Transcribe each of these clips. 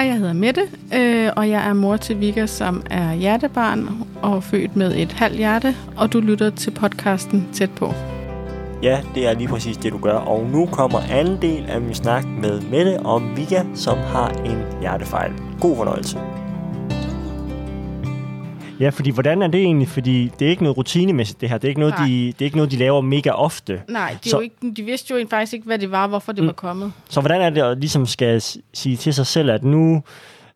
Hej, jeg hedder Mette, øh, og jeg er mor til Vika, som er hjertebarn og født med et halvt hjerte, og du lytter til podcasten Tæt på. Ja, det er lige præcis det, du gør. Og nu kommer anden del af min snak med Mette om Vika, som har en hjertefejl. God fornøjelse. Ja, fordi hvordan er det egentlig? Fordi det er ikke noget rutinemæssigt, det her. Det er ikke noget, Nej. de, det er ikke noget, de laver mega ofte. Nej, de, Så- jo ikke, de vidste jo faktisk ikke, hvad det var, hvorfor det mm. var kommet. Så hvordan er det at ligesom skal sige til sig selv, at nu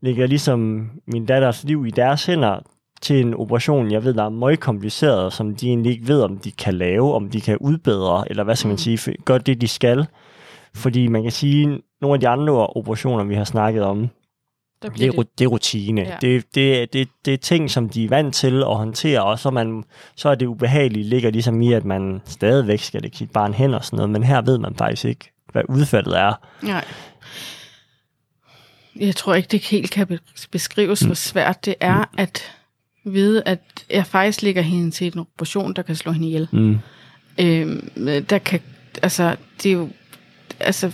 ligger ligesom min datters liv i deres hænder til en operation, jeg ved, der er meget kompliceret, som de egentlig ikke ved, om de kan lave, om de kan udbedre, eller hvad skal man sige, for- gør det, de skal. Fordi man kan sige, nogle af de andre operationer, vi har snakket om, Der det er, ru- det er rutine. Ja. Det, det, det, det er ting, som de er vant til at håndtere, og så, man, så er det ubehagelige ligger ligesom i, at man stadigvæk skal det kigge barn hen og sådan noget, men her ved man faktisk ikke, hvad udfaldet er. Nej. Jeg tror ikke, det helt kan be- beskrives, hvor svært det er at vide, at jeg faktisk ligger hende til en operation, der kan slå hende ihjel. Mm. Øhm, der kan, altså, det er jo, altså,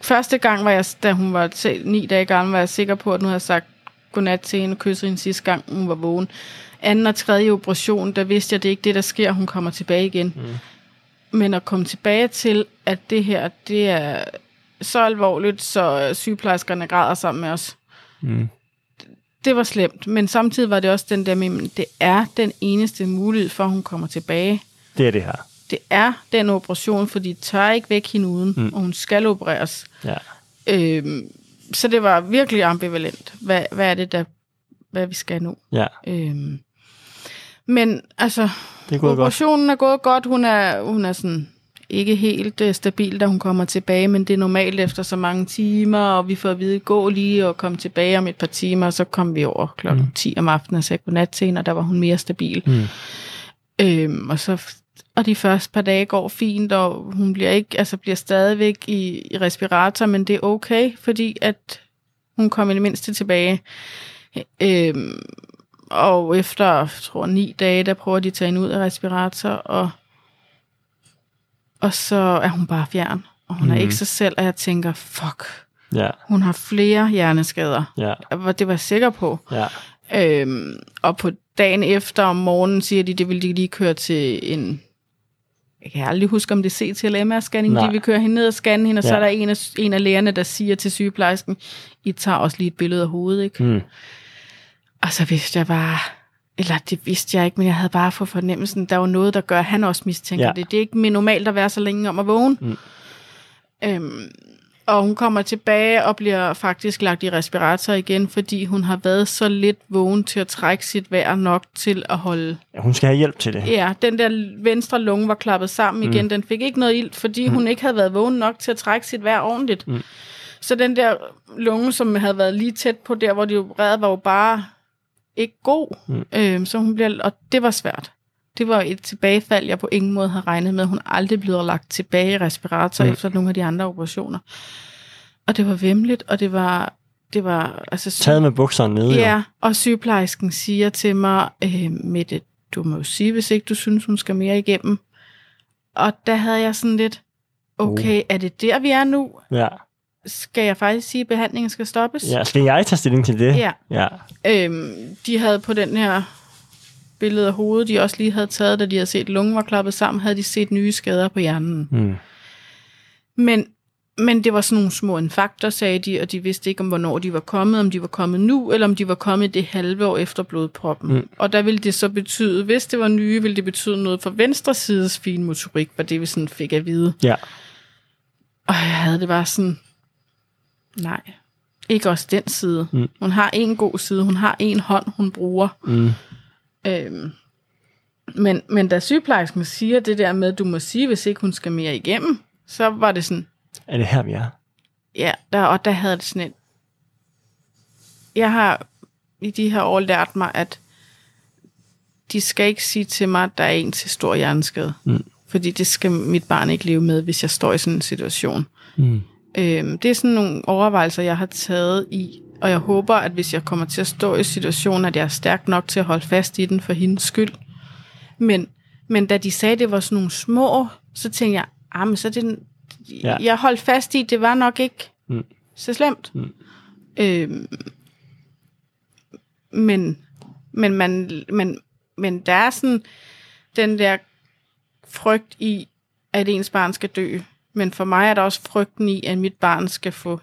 første gang var jeg, da hun var se- ni dage gammel, var jeg sikker på, at nu havde jeg sagt godnat til hende og kysset hende sidste gang, hun var vågen. Anden og tredje operation, der vidste jeg, at det ikke det, der sker, hun kommer tilbage igen. Mm. Men at komme tilbage til, at det her, det er så alvorligt, så sygeplejerskerne græder sammen med os. Mm. Det var slemt, men samtidig var det også den der med, men det er den eneste mulighed for, at hun kommer tilbage Det er det her. Det er den operation, for de tør ikke væk hende uden, mm. og hun skal opereres. Ja. Øhm, så det var virkelig ambivalent. Hvad, hvad er det, der, hvad vi skal nu? Ja, Øhm, men altså, det er gået godt. operationen er gået godt. Hun er, hun er sådan ikke helt øh, stabil, da hun kommer tilbage, men det er normalt efter så mange timer, og vi får at vide, gå lige og komme tilbage om et par timer, og så kom vi over klokken mm. 10 om aftenen og sagde godnat til hende, og der var hun mere stabil. Mm. Øhm, og så og de første par dage går fint, og hun bliver ikke, altså bliver stadigvæk i, i respirator, men det er okay, fordi at hun kom i det mindste tilbage. Øhm, og efter, jeg tror, ni dage, der prøver de at tage hende ud af respirator, og, og så er hun bare fjern. Og hun mm. er Mhm. ikke sig selv, og jeg tænker, fuck, Ja, hun har flere hjerneskader. ja, Det var jeg sikker på. ja. Øhm, og på dagen efter om morgenen siger de, det vil de lige køre til en... Jeg kan aldrig huske, om det er CT eller MR-scanning. Nej. De vil køre hende ned og scanne hende, og så Ja. er der en af, en af lægerne, der siger til sygeplejersken, I tager også lige et billede af hovedet, ikke? Mm. Og så vidste jeg bare... Eller det vidste jeg ikke, men jeg havde bare fået fornemmelsen, der var noget, der gør, at han også mistænker Ja. det. Det er ikke normalt at være så længe om at vågne. Mm. Øhm, og hun kommer tilbage og bliver faktisk lagt i respirator igen, fordi hun har været så lidt vågen til at trække sit vejr nok til at holde... ja. Hun skal have hjælp til det. Ja, den der venstre lunge var klappet sammen igen. Den fik ikke noget ilt, fordi hun ikke havde været vågen nok til at trække sit vejr ordentligt. Mm. Så den der lunge, som havde været lige tæt på der, hvor de opererede, var jo bare ikke god. Mm. Øhm, så hun bliver, og det var svært. Det var et tilbagefald, jeg på ingen måde havde regnet med. Hun aldrig blev lagt tilbage i respirator mm. Efter nogle af de andre operationer. Og det var vemmeligt, og det var, det var altså syg- Taget med bukserne nede, jo. Ja, og sygeplejersken siger til mig, øh, Mette, du må jo sige, hvis ikke du synes, hun skal mere igennem. Og der havde jeg sådan lidt, okay, er det der, vi er nu? Ja. Skal jeg faktisk sige, at behandlingen skal stoppes? ja. Skal jeg tage stilling til det? Ja. Ja. Øhm, de havde på den her billede af hovedet, de også lige havde taget, da de havde set, lungen var klappet sammen, havde de set nye skader på hjernen. Mm. Men, men det var sådan nogle små infakter, sagde de, og de vidste ikke, om hvornår de var kommet, om de var kommet nu, eller om de var kommet det halve år efter blodproppen. Mm. Og der ville det så betyde, hvis det var nye, ville det betyde noget for venstre sides finmotorik, var det, vi sådan fik at vide. Ja. Og jeg havde det bare sådan, nej, ikke også den side. Mm. Hun har en god side, hun har en hånd, hun bruger. Mm. Øhm, men, men da sygeplejersken siger det der med, at du må sige, hvis ikke hun skal mere igennem, så var det sådan, Er det her, vi er? ja, der, og der havde det sådan et, jeg har i de her år lært mig, at de skal ikke sige til mig, at der er en til stor hjerneskade. Mm. Fordi det skal mit barn ikke leve med, hvis jeg står i sådan en situation. Mm. Øhm, det er sådan nogle overvejelser, jeg har taget i, og jeg håber, at hvis jeg kommer til at stå i situationen, at jeg er stærk nok til at holde fast i den for hendes skyld. Men, men da de sagde, at det var sådan nogle små, så tænkte jeg, ah, men så det Ja. jeg holdt fast i, det var nok ikke Mm. så slemt. Mm. Øh, men, men, man, men, men der er sådan den der frygt i, at ens barn skal dø. Men for mig er der også frygten i, at mit barn skal få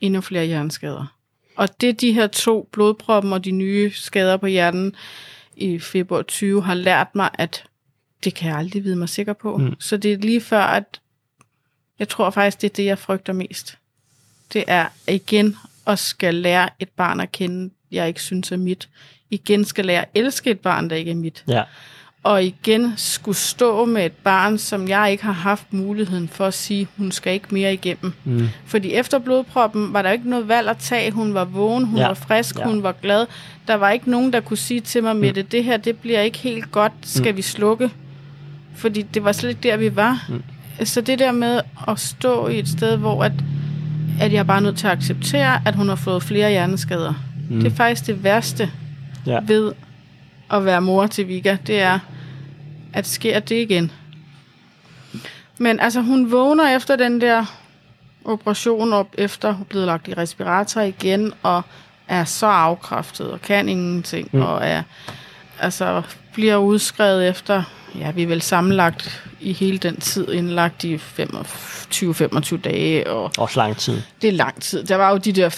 endnu flere hjerneskader. Og det de her to, blodproppen og de nye skader på hjernen i februar 20, har lært mig, at det kan jeg aldrig vide mig sikker på. Mm. Så det er lige før, at jeg tror faktisk, det er det, jeg frygter mest. Det er igen at skal lære et barn at kende, jeg ikke synes er mit. Igen skal lære at elske et barn, der ikke er mit. Ja. Og igen skulle stå med et barn, som jeg ikke har haft muligheden for at sige, hun skal ikke mere igennem. Mm. Fordi efter blodproppen var der ikke noget valg at tage. Hun var vågen, hun Ja. var frisk, Ja. hun var glad. Der var ikke nogen, der kunne sige til mig, Mette, det her det bliver ikke helt godt. Skal vi slukke? Fordi det var slet ikke der, vi var. Så det der med at stå i et sted, hvor at, at jeg er bare nødt til at acceptere, at hun har fået flere hjerneskader. Mm. Det er faktisk det værste Ja. ved at være mor til Vika, det er, at sker det igen. Men altså, hun vågner efter den der operation op, efter hun er blevet lagt i respirator igen, og er så afkræftet, og kan ingenting, mm. og er, altså, bliver udskrevet efter, ja, vi er vel sammenlagt i hele den tid indlagt i 25-25 dage, og Også lang tid. det er lang tid. Der var jo de der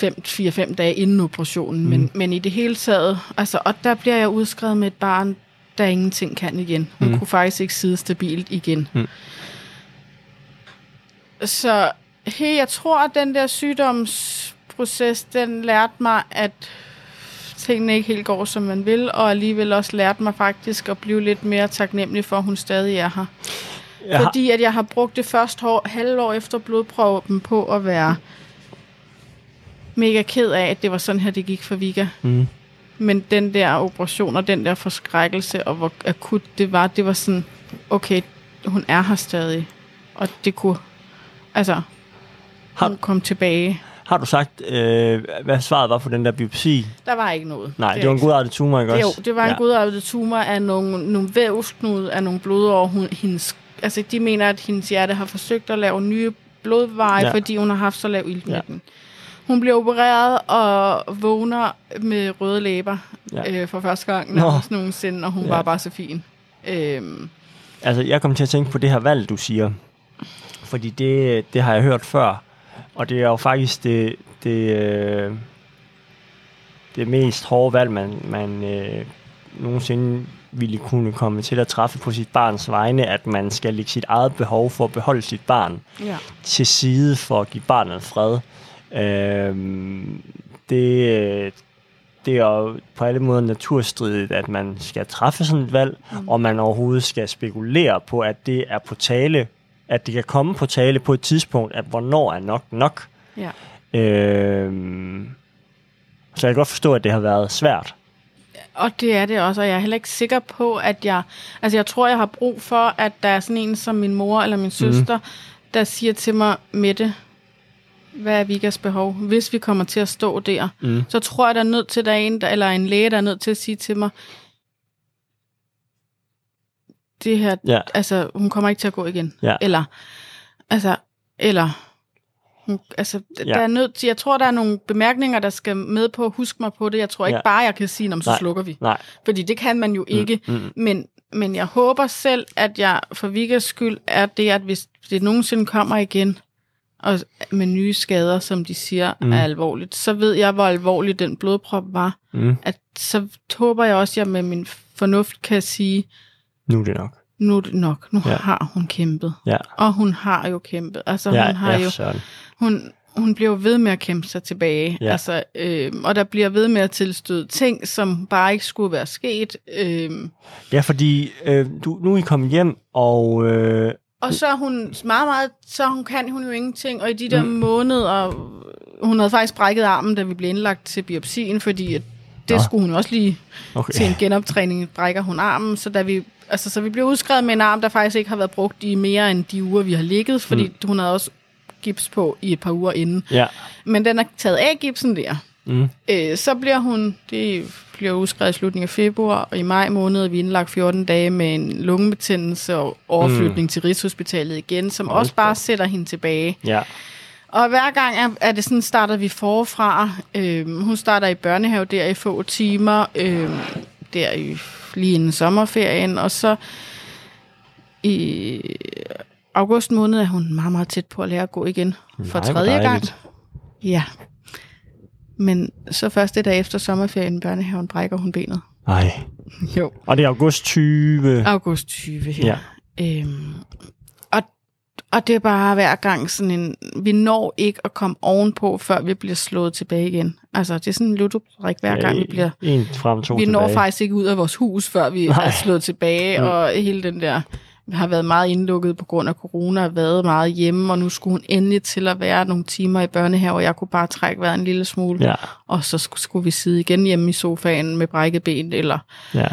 4-5 dage inden operationen, mm. men, men i det hele taget, altså, og der bliver jeg udskrevet med et barn, der ingenting kan igen. Hun mm. kunne faktisk ikke sidde stabilt igen. Mm. Så hey, jeg tror, at den der sygdomsproces, den lærte mig, at tingene ikke helt går, som man vil, og alligevel også lærte mig faktisk at blive lidt mere taknemmelig for, at hun stadig er her. Jeg Fordi at jeg har brugt det første år, halvår efter blodprøven på at være mega ked af, at det var sådan her, det gik for Vika. mm. Men den der operation og den der forskrækkelse, og hvor akut det var, det var sådan, okay, hun er her stadig. Og det kunne, altså, Har- hun kom tilbage. har du sagt, øh, hvad svaret var på den der biopsi? Der var ikke noget. Nej, det, det var en godartet tumor, ikke det, også? jo, det var en ja. godartet tumor af nogle, nogle vævsknud, af nogle blodår. Hun, hendes, altså, de mener, at hendes hjerte har forsøgt at lave nye blodveje, ja. fordi hun har haft så lav iltmætning. Ja. Hun bliver opereret og vågner med røde læber Ja. øh, for første gang Nå. nærmest nogensinde, og hun ja. var bare så fin. Øhm, Altså, jeg kom til at tænke på det her valg, du siger. Fordi det, det har jeg hørt før. Og det er jo faktisk det, det, øh, det mest hårde valg, man, man øh, nogensinde ville kunne komme til at træffe på sit barns vegne, at man skal lægge sit eget behov for at beholde sit barn ja. til side for at give barnet fred. Øhm, det, det er jo på alle måder naturstridigt, at man skal træffe sådan et valg, mm. og man overhovedet skal spekulere på, at det er på tale, at det kan komme på tale på et tidspunkt, at hvornår er nok nok. ja. Øhm, så jeg kan godt forstå, at det har været svært. Og det er det også, og jeg er heller ikke sikker på, at jeg... Altså, jeg tror, jeg har brug for, at der er sådan en som min mor eller min søster, mm. der siger til mig, Mette, hvad er Vikas behov? Hvis vi kommer til at stå der, Mm. så tror jeg, der er nødt til, der er en, der, eller en læge, der er nødt til at sige til mig, det her, Ja. altså, hun kommer ikke til at gå igen. Ja. Eller, altså, eller, hun, altså, Ja. der er nødt til, jeg tror, der er nogle bemærkninger, der skal med på at huske mig på det. Jeg tror ikke Ja. bare, jeg kan sige, "Nå, men så Nej. slukker vi. Nej. Fordi det kan man jo ikke. Mm, mm. Men, men jeg håber selv, at jeg for Vikas skyld er det, at hvis det nogensinde kommer igen, og med nye skader, som de siger Mm. er alvorligt, så ved jeg, hvor alvorlig den blodprop var. Mm. At så håber jeg også, at jeg med min fornuft kan sige, Nu er det nok. nu er det nok, nu Ja. har hun kæmpet. Ja, Og hun har jo kæmpet. Altså, ja, hun har ja jo hun, hun bliver ved med at kæmpe sig tilbage. Ja. Altså, øh, og der bliver ved med at tilstøde ting, som bare ikke skulle være sket. Øh, Ja, fordi øh, du, nu er I kommet hjem, og øh, og så er hun meget, meget, så hun kan hun jo ingenting. Og i de der Mm. måneder, hun havde faktisk brækket armen, da vi blev indlagt til biopsien, fordi at det Nå. skulle hun også lige okay. til en genoptræning, brækker hun armen. Så da vi, altså, så vi blev udskrevet med en arm, der faktisk ikke har været brugt i mere end de uger, vi har ligget, fordi mm. hun havde også gips på i et par uger inden. Ja. Men den er taget af gipsen der. Mm. Øh, så bliver hun, det bliver udskrevet i slutningen af februar, og i maj måned er vi indlagt 14 dage med en lungebetændelse og overflytning mm. til Rigshospitalet igen, som Hold også bare sætter hende tilbage. Ja. Og hver gang er, er det sådan, starter vi forfra. Øhm, hun starter i børnehave der i få timer, øhm, der i, lige inden sommerferien, og så i august måned er hun meget, meget tæt på at lære at gå igen for Nej, hvor tredje gang. Ja. Men så første dag efter sommerferien i børnehaven brækker hun benet. Nej. Jo. Og det er august 20. August 20 her. Ja. Øhm, og, og det er bare hver gang sådan en... Vi når ikke at komme ovenpå, før vi bliver slået tilbage igen. Altså, det er sådan en ludobrik hver gang, vi bliver... En frem, to Vi tilbage. når faktisk ikke ud af vores hus, før vi Nej. er slået tilbage, Mm. og hele den der... Har været meget indlukket på grund af corona, og været meget hjemme, og nu skulle hun endelig til at være nogle timer i børnehave, og jeg kunne bare trække vejret en lille smule. Ja, Og så skulle, skulle vi sidde igen hjemme i sofaen med brækket ben, eller ja.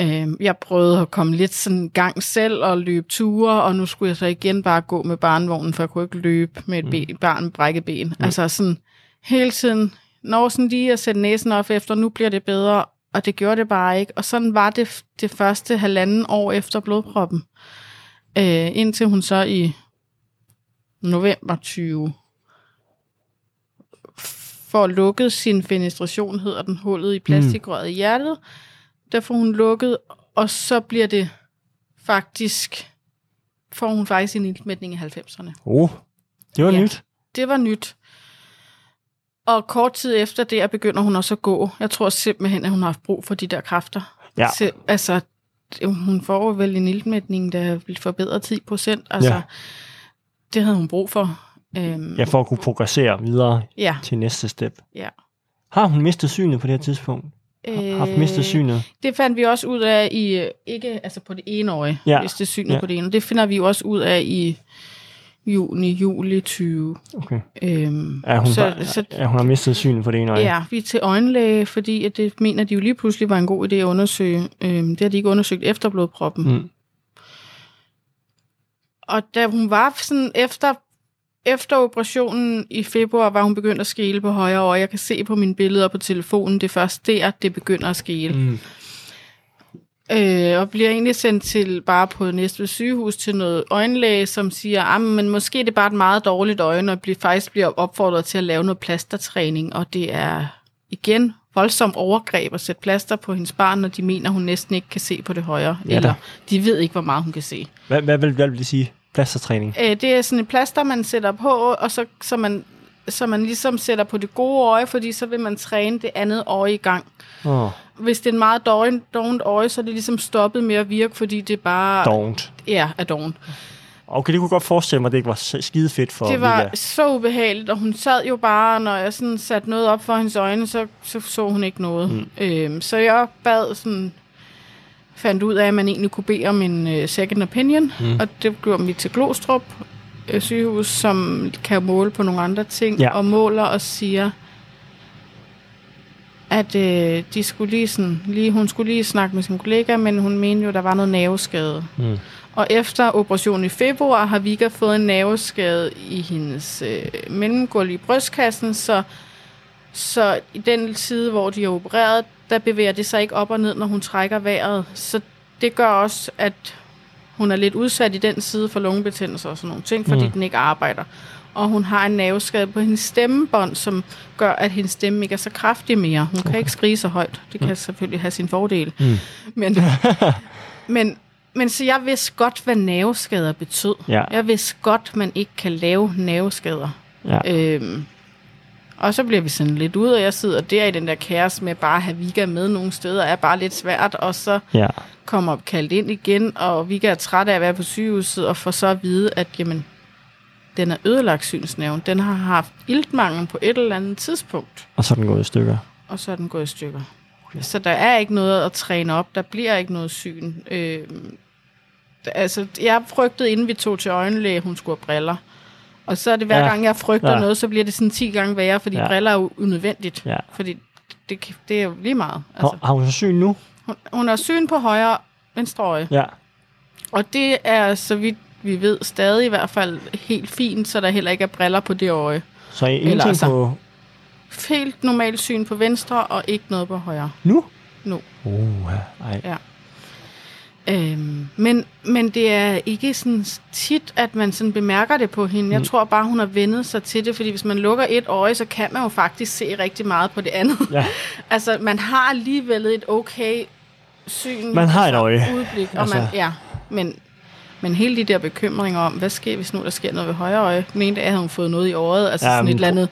Øh, jeg prøvede at komme lidt sådan gang selv og løbe ture, og nu skulle jeg så igen bare gå med barnvognen, for jeg kunne ikke løbe med et ben, barn med brækket ben. Mm. Altså sådan hele tiden, når sådan lige at sætte næsen op efter, nu bliver det bedre, og det gjorde det bare ikke. Og sådan var det det første halvanden år efter blodproppen. Øh, indtil hun så i november 20 får lukket sin fenestration, hedder den, hullet i plastikrøret i hjertet. Der får hun lukket, og så bliver det faktisk, får hun faktisk en iltmætning i 90'erne. Oh, det var Ja. nyt. Det var nyt. Og kort tid efter det, begynder hun også at gå. Jeg tror simpelthen, at hun har haft brug for de der kræfter. Ja. Så, altså, det- hun får vel en iltmætning, der vil forbedre 10 procent. Altså, Ja. det havde hun brug for. Øhm, Ja, for at kunne progressere videre ja, til næste step. ja. Har hun mistet synet på det her tidspunkt? Har haft mistet synet? Det fandt vi også ud af i, øh, ikke altså på det ene øje, Ja. er synet Ja. ja. på det ene. Det finder vi jo også ud af i juni, juli 20. Okay. Øhm, Er hun, så, bare, så, er hun har mistet synet på det ene øje? ja, vi er til øjenlæge, fordi at det mener de jo lige pludselig var en god idé at undersøge. Øhm, det har de ikke undersøgt efter blodproppen. Mm. Og da hun var sådan efter, efter operationen i februar, var hun begyndt at skele på højre øje. Jeg kan se på mine billeder på telefonen, det er først der, det begynder at skele. Mm. Øh, og bliver egentlig sendt til bare på næste sygehus til noget øjenlæge, som siger, at men måske det er bare et meget dårligt øje, og bliver, faktisk bliver opfordret til at lave noget plastertræning, og det er igen voldsomt overgreb at sætte plaster på hendes barn, når de mener, hun næsten ikke kan se på det højre, Ja da. eller de ved ikke, hvor meget hun kan se. Hvad, hvad, vil, hvad vil det sige? Plastertræning? Øh, det er sådan et plaster, man sætter på, og så, så, man, så man ligesom sætter på det gode øje, fordi så vil man træne det andet øje i gang. Åh, Hvis det er en meget dovent øje, så er det ligesom stoppet med at virke, fordi det bare dovent. ja, er doven. Okay, det kunne godt forestille mig, at det ikke var skide fedt for Det var Villa. så ubehageligt, og hun sad jo bare, når jeg sådan satte noget op for hendes øjne, så så, så hun ikke noget. Mm. Øhm, så jeg bad sådan, fandt ud af, at man egentlig kunne bede om en uh, second opinion, mm. og det gjorde vi til Glostrup sygehus, som kan måle på nogle andre ting, Ja. og måler og siger, at øh, de skulle lige sådan, lige, hun skulle lige snakke med sin kollega, men hun mente jo, at der var noget nerveskade. Mm. Og efter operationen i februar har Vika fået en nerveskade i hendes øh, mellemgulv i brystkassen, så, så i den side, hvor de er opereret, der bevæger det sig ikke op og ned, når hun trækker vejret. Så det gør også, at hun er lidt udsat i den side for lungebetændelse og sådan nogle ting, fordi Mm. mm. den ikke arbejder. Og hun har en nerveskade på hendes stemmebånd, som gør, at hendes stemme ikke er så kraftig mere. Hun okay. kan ikke skrige så højt. Det kan selvfølgelig have sin fordel. Mm. Men, men, men så jeg vidste godt, hvad nerveskader betød. Ja. Jeg vidste godt, man ikke kan lave nerveskader. Ja. Øhm, og så bliver vi sådan lidt ud, og jeg sidder der i den der kaos med bare at have Vika med nogle steder, er bare lidt svært, og så ja. kommer kaldt ind igen, og Vika er træt af at være på sygehuset, og får så at vide, at jamen, den er ødelagt synsnævn. Den har haft iltmangel på et eller andet tidspunkt, Og så er den gået i stykker. og så er den gået i stykker. Okay. Så der er ikke noget at træne op, der bliver ikke noget syn. Øh, altså, jeg frygtede, inden vi tog til øjenlæge, hun skulle have briller. Og så er det hver Ja. gang, jeg frygter Ja. noget, så bliver det sådan 10 gange værre, fordi Ja. briller er jo unødvendigt. Ja. Fordi det, det er jo lige meget. Altså. Har, har hun så syn nu? hun, hun har syn på højre venstre øje. Ja. Og det er, så vidt vi ved, stadig i hvert fald helt fint, så der heller ikke er briller på det øje. Så ingenting altså- på Helt normalt syn på venstre, og ikke noget på højre nu? nu. Uh, ej. Ja. Øhm, men, men det er ikke sådan tit, at man sådan bemærker det på hende. Jeg Mm. tror bare, hun har vendet sig til det, fordi hvis man lukker et øje, så kan man jo faktisk se rigtig meget på det andet. Ja. altså, man har alligevel et okay syn. Man har et altså, øje. Udblik, og Altså. man, ja, men, men hele de der bekymringer om, hvad sker, hvis nu der sker noget ved højre øje? Den ene dag havde hun fået noget i øjet, altså Ja, sådan et eller andet,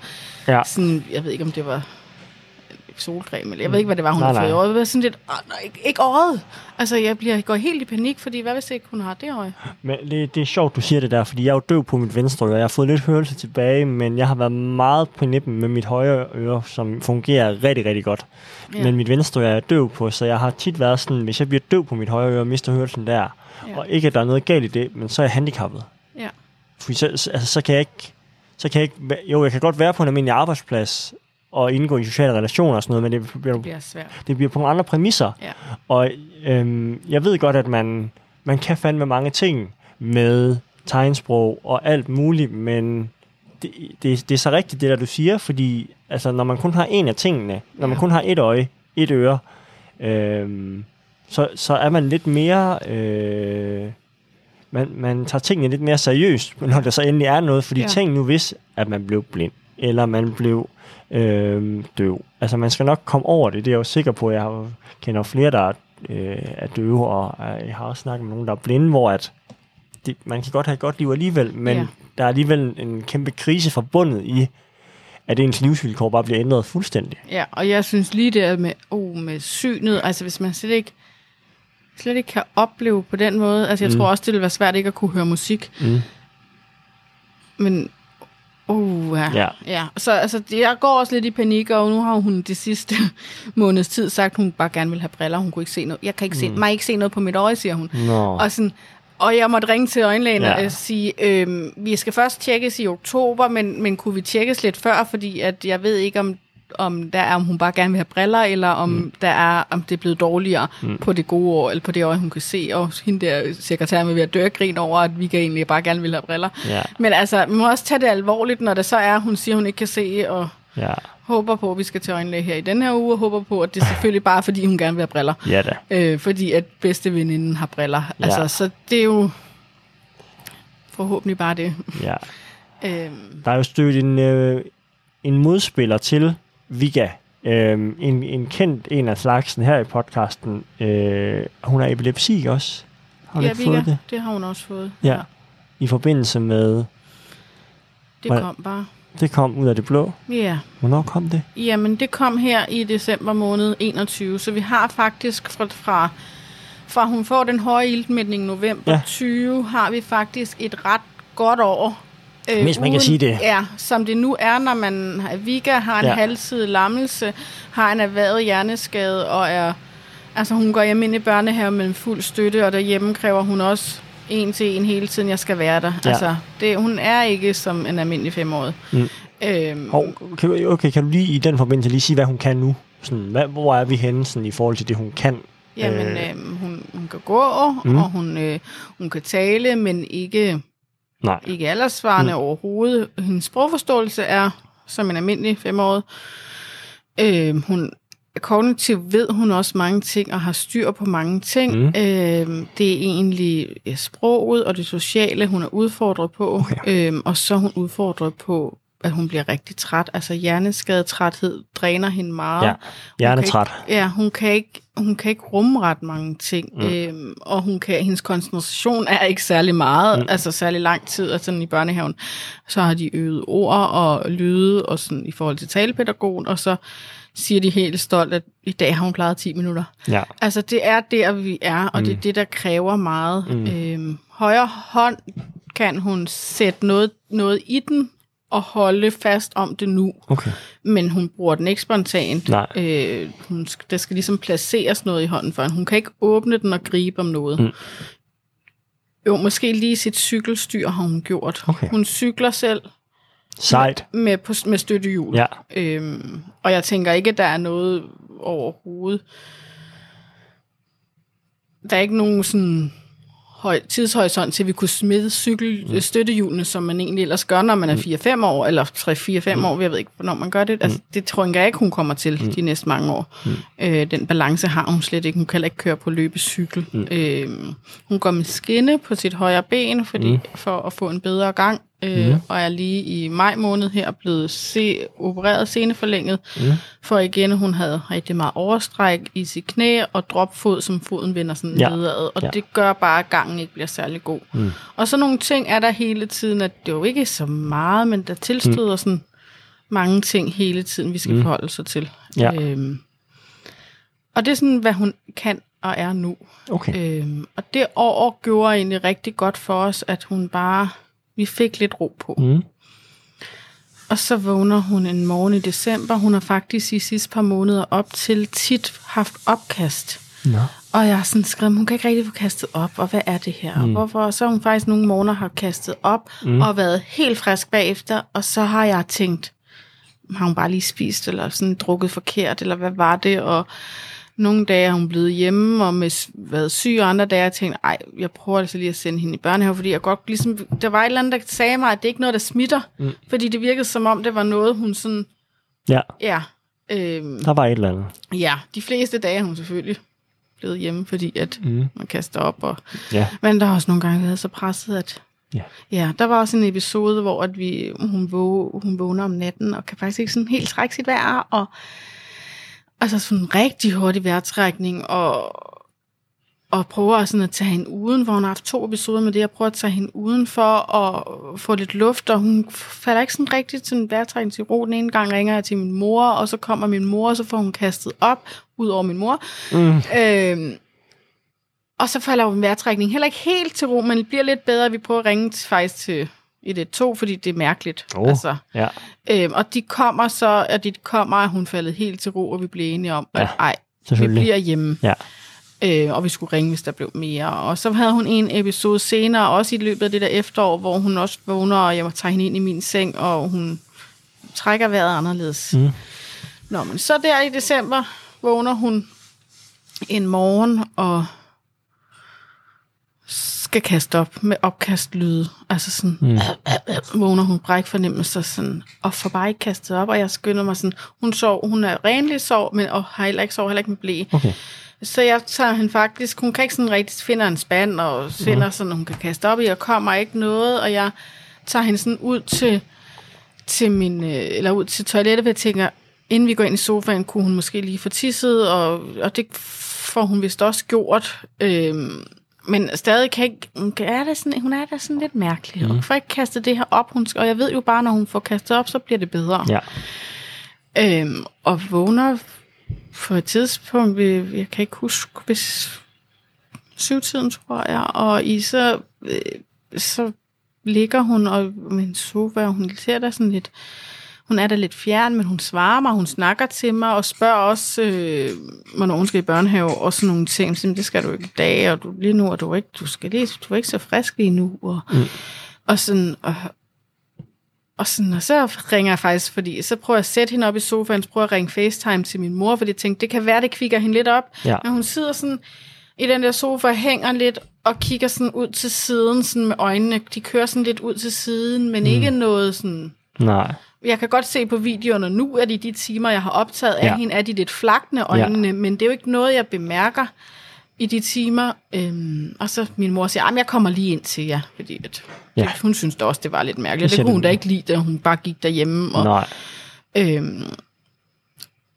Ja. sådan, jeg ved ikke, om det var solcreme, eller jeg ved ikke, hvad det var, hun Nej, havde fået i øjet. Var sådan lidt, "Åh, nej, ikke, ikke øjet. Altså, jeg bliver, går helt i panik, fordi hvad hvis ikke hun har det øje? Men det, det er sjovt, du siger det der, fordi jeg er jo døv på mit venstre øre. Jeg har fået lidt hørelse tilbage, men jeg har været meget på nippen med mit højre øre, som fungerer rigtig, rigtig godt. Ja. Men mit venstre øre er døv på, så jeg har tit været sådan, hvis jeg bliver døv på mit højre øre og mister hørelsen der, Ja. og ikke at der er noget galt i det, men så er jeg handicappet. Ja. Fordi så, så- altså, så kan jeg ikke, så kan jeg ikke, jo, jeg kan godt være på en almindelig arbejdsplads, og indgå i sociale relationer og sådan noget, men det bliver, Det bliver svært. det bliver på nogle andre præmisser. Ja. Og øhm, jeg ved godt, at man, man kan fandme mange ting med tegnsprog og alt muligt, men det, det, det er så rigtigt, det der du siger, fordi altså, når man kun har en af tingene, når man Ja. kun har et øje, et øre, øhm, så, så er man lidt mere... Øh, man, man tager tingene lidt mere seriøst, når der så endelig er noget, fordi Ja. ja. tænk nu hvis, at man blev blind, eller man blev øh, døv. Altså man skal nok komme over det, det er jeg jo sikker på. Jeg har, kender flere, der er, øh, er døve, og er, jeg har også snakket med nogen, der er blinde, hvor at det, man kan godt have et godt liv alligevel, men Ja. der er alligevel en kæmpe krise forbundet i, at ens livsvilkår bare bliver ændret fuldstændig. Ja, og jeg synes lige det med, oh, med synet, altså hvis man slet ikke, slet ikke kan opleve på den måde, altså jeg mm. Tror også, det vil være svært ikke at kunne høre musik, Mm. men Uh, ja. Ja. ja. Så altså, jeg går også lidt i panik, og nu har hun det sidste måneds tid sagt, at hun bare gerne vil have briller. Hun kunne ikke se noget. Jeg kan ikke se, mm. mig ikke se noget på mit øje, siger hun. Nå. Og, sådan, og jeg måtte ringe til øjenlægen ja. Og sige, øhm, vi skal først tjekkes i oktober, men, men kunne vi tjekkes lidt før, fordi at jeg ved ikke, om, om, der er, om hun bare gerne vil have briller, eller om, mm. der er, om det er blevet dårligere mm. på det gode år, eller på det øje, hun kan se. Og hende der sekretæren vil være dør grin over, at vi kan egentlig bare gerne vil have briller. Ja. Men altså, man må også tage det alvorligt, når det så er, hun siger, hun ikke kan se, og Ja. håber på, at vi skal til øjenlæge her i den her uge, og håber på, at det er selvfølgelig bare, fordi hun gerne vil have briller. Ja da. Øh, fordi at bedste veninden har briller. Ja. Altså, så det er jo forhåbentlig bare det. Ja. Øhm, Der er jo stødt en, øh, en modspiller til Viga. Øhm, en, en kendt en af slagsen her i podcasten. Øh, hun har epilepsi også. Har du ja, ikke Vika, fået det? det har hun også fået. Ja. I forbindelse med, Det Hvad- kom bare. det kom ud af det blå. Ja. Hvornår kom det? Jamen, det kom her i december måned 21, så vi har faktisk fra, fra, fra hun får den høje iltmætning november ja. Ja. 20, har vi faktisk et ret godt år. Øh, Hvis man kan sige det. Ja, som det nu er, når man Vika har en ja. Halvsidig lammelse, har en erhvervet hjerneskade og er... Altså, hun går hjem ind i børnehave med fuld støtte, og derhjemme kræver hun også en til en hele tiden, jeg skal være der. Ja. Altså, det, hun er ikke som en almindelig femårig. Mm. Øhm, kan, okay, kan du lige i den forbindelse lige sige, hvad hun kan nu? Sådan, hvad, hvor er vi henne sådan, i forhold til det, hun kan? Jamen, Øh. øh, hun, hun kan gå. Mm. og hun, øh, hun kan tale, men ikke, Nej. ikke aldersvarende mm. overhovedet. Hendes sprogforståelse er som en almindelig femårig. Øh, hun kognitivt ved hun også mange ting og har styr på mange ting. Mm. Øh, det er egentlig øh, sproget og det sociale, hun er udfordret på. Okay. Øh, og så er hun udfordret på, at hun bliver rigtig træt. Altså hjerneskadetræthed dræner hende meget. Ja, hjernetræt. Ja, hun kan ikke, hun kan ikke rumme ret mange ting, Mm. mm. øhm, og hun kan, hendes koncentration er ikke særlig meget, Mm. mm. altså særlig lang tid, altså sådan i børnehaven, så har de øvet ord og lyde, og sådan i forhold til talepædagogen, og så siger de helt stolt, at i dag har hun klaret 10 minutter. Ja. Altså det er der, vi er, og mm. det er det, der kræver meget. Mm. Mm. Øhm, højre hånd kan hun sætte noget, noget i den, og holde fast om det nu Okay. men hun bruger den ikke spontant. Nej. Øh, hun, der skal ligesom placeres noget i hånden for hende. Hun kan ikke åbne den og gribe om noget. Mm. Jo, måske lige sit cykelstyr har hun gjort. Okay. Hun cykler selv Sejt. med, på, med støttehjul. Ja. Øhm, og jeg tænker ikke, at der er noget overhovedet. Der er ikke nogen sådan høj, tidshorisont til, at vi kunne smide cykelstøttehjulene, som man egentlig ellers gør, når man er 4-5 år, eller 3-4-5 år, jeg ved ikke, hvornår man gør det. Altså, det tror jeg ikke, hun kommer til de næste mange år. Øh, den balance har hun slet ikke. Hun kan ikke køre på løbecykel. Øh, hun går med skinne på sit højre ben, fordi, for at få en bedre gang, øh, mm. og er lige i maj måned her blevet se, opereret seneforlænget, mm. for igen, hun havde rigtig meget overstræk i sit knæ, og dropfod, som foden vender sådan Ja. nedad, og Ja. det gør bare, at gangen ikke bliver særlig god. Mm. Og så nogle ting er der hele tiden, at det er jo ikke så meget, men der tilstøder mm. sådan mange ting hele tiden, vi skal mm. forholde sig til. Ja. Øhm, og det er sådan, hvad hun kan og er nu. Okay. Øhm, og det år gjorde egentlig rigtig godt for os, at hun bare, vi fik lidt ro på. Mm. Og så vågner hun en morgen i december. Hun har faktisk i sidste par måneder op til tit haft opkast. Nå. Og jeg har sådan skrevet, hun kan ikke rigtig få kastet op, og hvad er det her? Mm. Hvorfor? Så har hun faktisk nogle måneder har kastet op, mm. og været helt frisk bagefter, og så har jeg tænkt, har hun bare lige spist, eller sådan drukket forkert, eller hvad var det? Og nogle dage har hun blevet hjemme, og med, været syg, og andre dage har jeg tænkt, ej, jeg prøver altså lige at sende hende i børnehave, fordi jeg godt, ligesom, der var et eller andet, der sagde mig, at det ikke er noget, der smitter, mm. fordi det virkede som om, det var noget, hun sådan, Ja, ja, øhm, der var et eller andet. ja, de fleste dage er hun selvfølgelig blevet hjemme, fordi at mm. man kaster op, og Ja. men der har også nogle gange været så presset, at Ja. ja, der var også en episode, hvor at vi, hun, våg, hun vågner om natten, og kan faktisk ikke sådan helt trække sit vejr, og altså sådan en rigtig hurtig vejrtrækning, og, og prøver sådan at tage hende uden, hvor hun har haft to episoder med det, jeg prøver at tage hende uden for at få lidt luft, og hun falder ikke sådan rigtigt til en vejrtrækning til ro. Den ene gang ringer jeg til min mor, og så kommer min mor, og så får hun kastet op, ud over min mor. Mm. Øhm, og så falder en vejrtrækning heller ikke helt til ro, men det bliver lidt bedre. Vi prøver at ringe til, faktisk til 112, fordi det er mærkeligt. Oh. Altså, Ja. øhm, og de kommer så, at de kommer, at hun faldet helt til ro, og vi bliver enige om, at Ja, ej, vi bliver hjemme. Ja. Øh, og vi skulle ringe, hvis der blev mere. Og så havde hun en episode senere, også i løbet af det der efterår, hvor hun også vågner, og jeg tager hende ind i min seng, og hun trækker vejret anderledes. Mm. Nå, men så der i december vågner hun en morgen og skal kaste op med opkastlyde. Altså sådan, mm. vågner hun bræk fornemmelser sådan, og får bare ikke kastet op, og jeg skynder mig sådan, hun sov, hun er renlig sov, men og har heller ikke sov, heller ikke med blæ. Okay. Så jeg tager hende faktisk, hun kan ikke sådan rigtig finde en spand, og finder sådan, hun kan kaste op i, og kommer ikke noget, og jeg tager hende sådan ud til, til min, øh, eller ud til toilettet, hvor jeg tænker, inden vi går ind i sofaen, kunne hun måske lige få tisset, og, og det får hun vist også gjort. Øhm, men stadig kan ikke, hun er da sådan, hun er da sådan lidt mærkelig, mm. og får ikke kastet det her op, hun skal, og jeg ved jo bare, når hun får kastet op, så bliver det bedre. Ja. Øhm, og vågner på et tidspunkt, jeg kan ikke huske, hvis syvtiden, tror jeg, og i så, øh, så ligger hun og en sofa, og hun ser der sådan lidt, hun er da lidt fjern, men hun svarer mig, hun snakker til mig, og spørger også, øh, hvornår hun skal i børnehave, og sådan nogle ting, så, det skal du ikke i dag, og du, lige nu er du ikke, du skal lige, du er ikke så frisk lige nu, og, mm. og sådan, og, og, sådan, og så ringer jeg faktisk, fordi så prøver jeg at sætte hende op i sofaen, så prøver jeg at ringe FaceTime til min mor, fordi jeg tænkte, det kan være, det kvikker hende lidt op. Ja. Men hun sidder sådan i den der sofa, hænger lidt og kigger sådan ud til siden, sådan med øjnene. De kører sådan lidt ud til siden, men mm. ikke noget sådan... Nej. Jeg kan godt se på videoerne nu, at i de timer, jeg har optaget af Ja. hende, er de lidt flakne øjnene, ja. men det er jo ikke noget, jeg bemærker i de timer. Øhm, og så min mor siger, at jeg kommer lige ind til jer, fordi at, Ja. det, hun synes da også, det var lidt mærkeligt. Det Det, kunne hun da ikke lide, da hun bare gik derhjemme. Og, Nej. Øhm,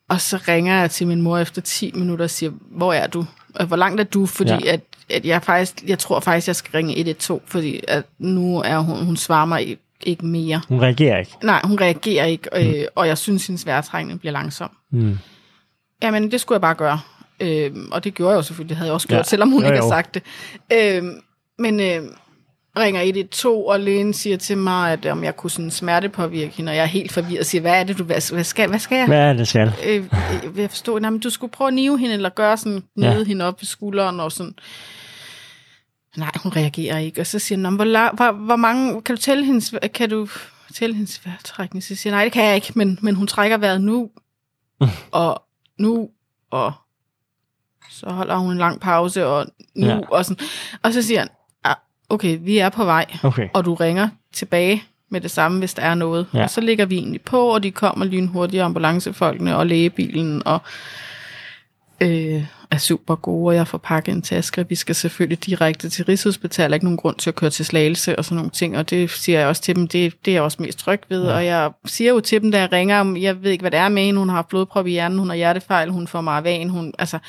og så ringer jeg til min mor efter 10 minutter og siger, hvor er du? Og hvor langt er du? Fordi ja. at, at jeg faktisk, jeg tror faktisk, jeg skal ringe 112, fordi at nu er hun, hun svarer mig ikke- mere. Hun reagerer ikke. Nej, hun reagerer ikke, øh, og jeg synes, hendes vejrtrækning bliver langsom. Mm. Jamen, det skulle jeg bare gøre. Øh, og det gjorde jeg jo selvfølgelig, det havde jeg også gjort, Ja. ja. selvom hun Jo, ikke har sagt det. Øh, men øh, ringer 112, og lægen siger til mig, at om jeg kunne sådan smertepåvirke hende, og jeg er helt forvirret og siger, hvad er det, du, hvad, hvad, skal, hvad skal jeg? Hvad er det, skal? øh, øh, jeg forstå, nej, men du skulle prøve at nive hende, eller gøre sådan, Ja. nede hende op ved skulderen, og sådan. Nej, hun reagerer ikke. Og så siger hun, "Nå, men hvor, la- hvor, hvor mange, kan du tælle hendes, kan du tælle hendes vejrtrækning? Så siger jeg, nej, det kan jeg ikke, men, men hun trækker vejret nu, og nu, og så holder hun en lang pause, og nu, Ja. og sådan. Og så siger han, okay, vi er på vej, Okay. og du ringer tilbage med det samme, hvis der er noget. Ja. Og så ligger vi egentlig på, og de kommer lynhurtigt, ambulancefolkene og lægebilen, og øh, er super gode, og jeg får pakket en taske, og vi skal selvfølgelig direkte til Rigshospitalet, ikke nogen grund til at køre til Slagelse og sådan nogle ting, og det siger jeg også til dem, det, det er jeg også mest tryg ved, ja. og jeg siger jo til dem, da jeg ringer, om jeg ved ikke, hvad det er med hende, hun har haft blodprop i hjernen, hun har hjertefejl, hun får maravan, hun, altså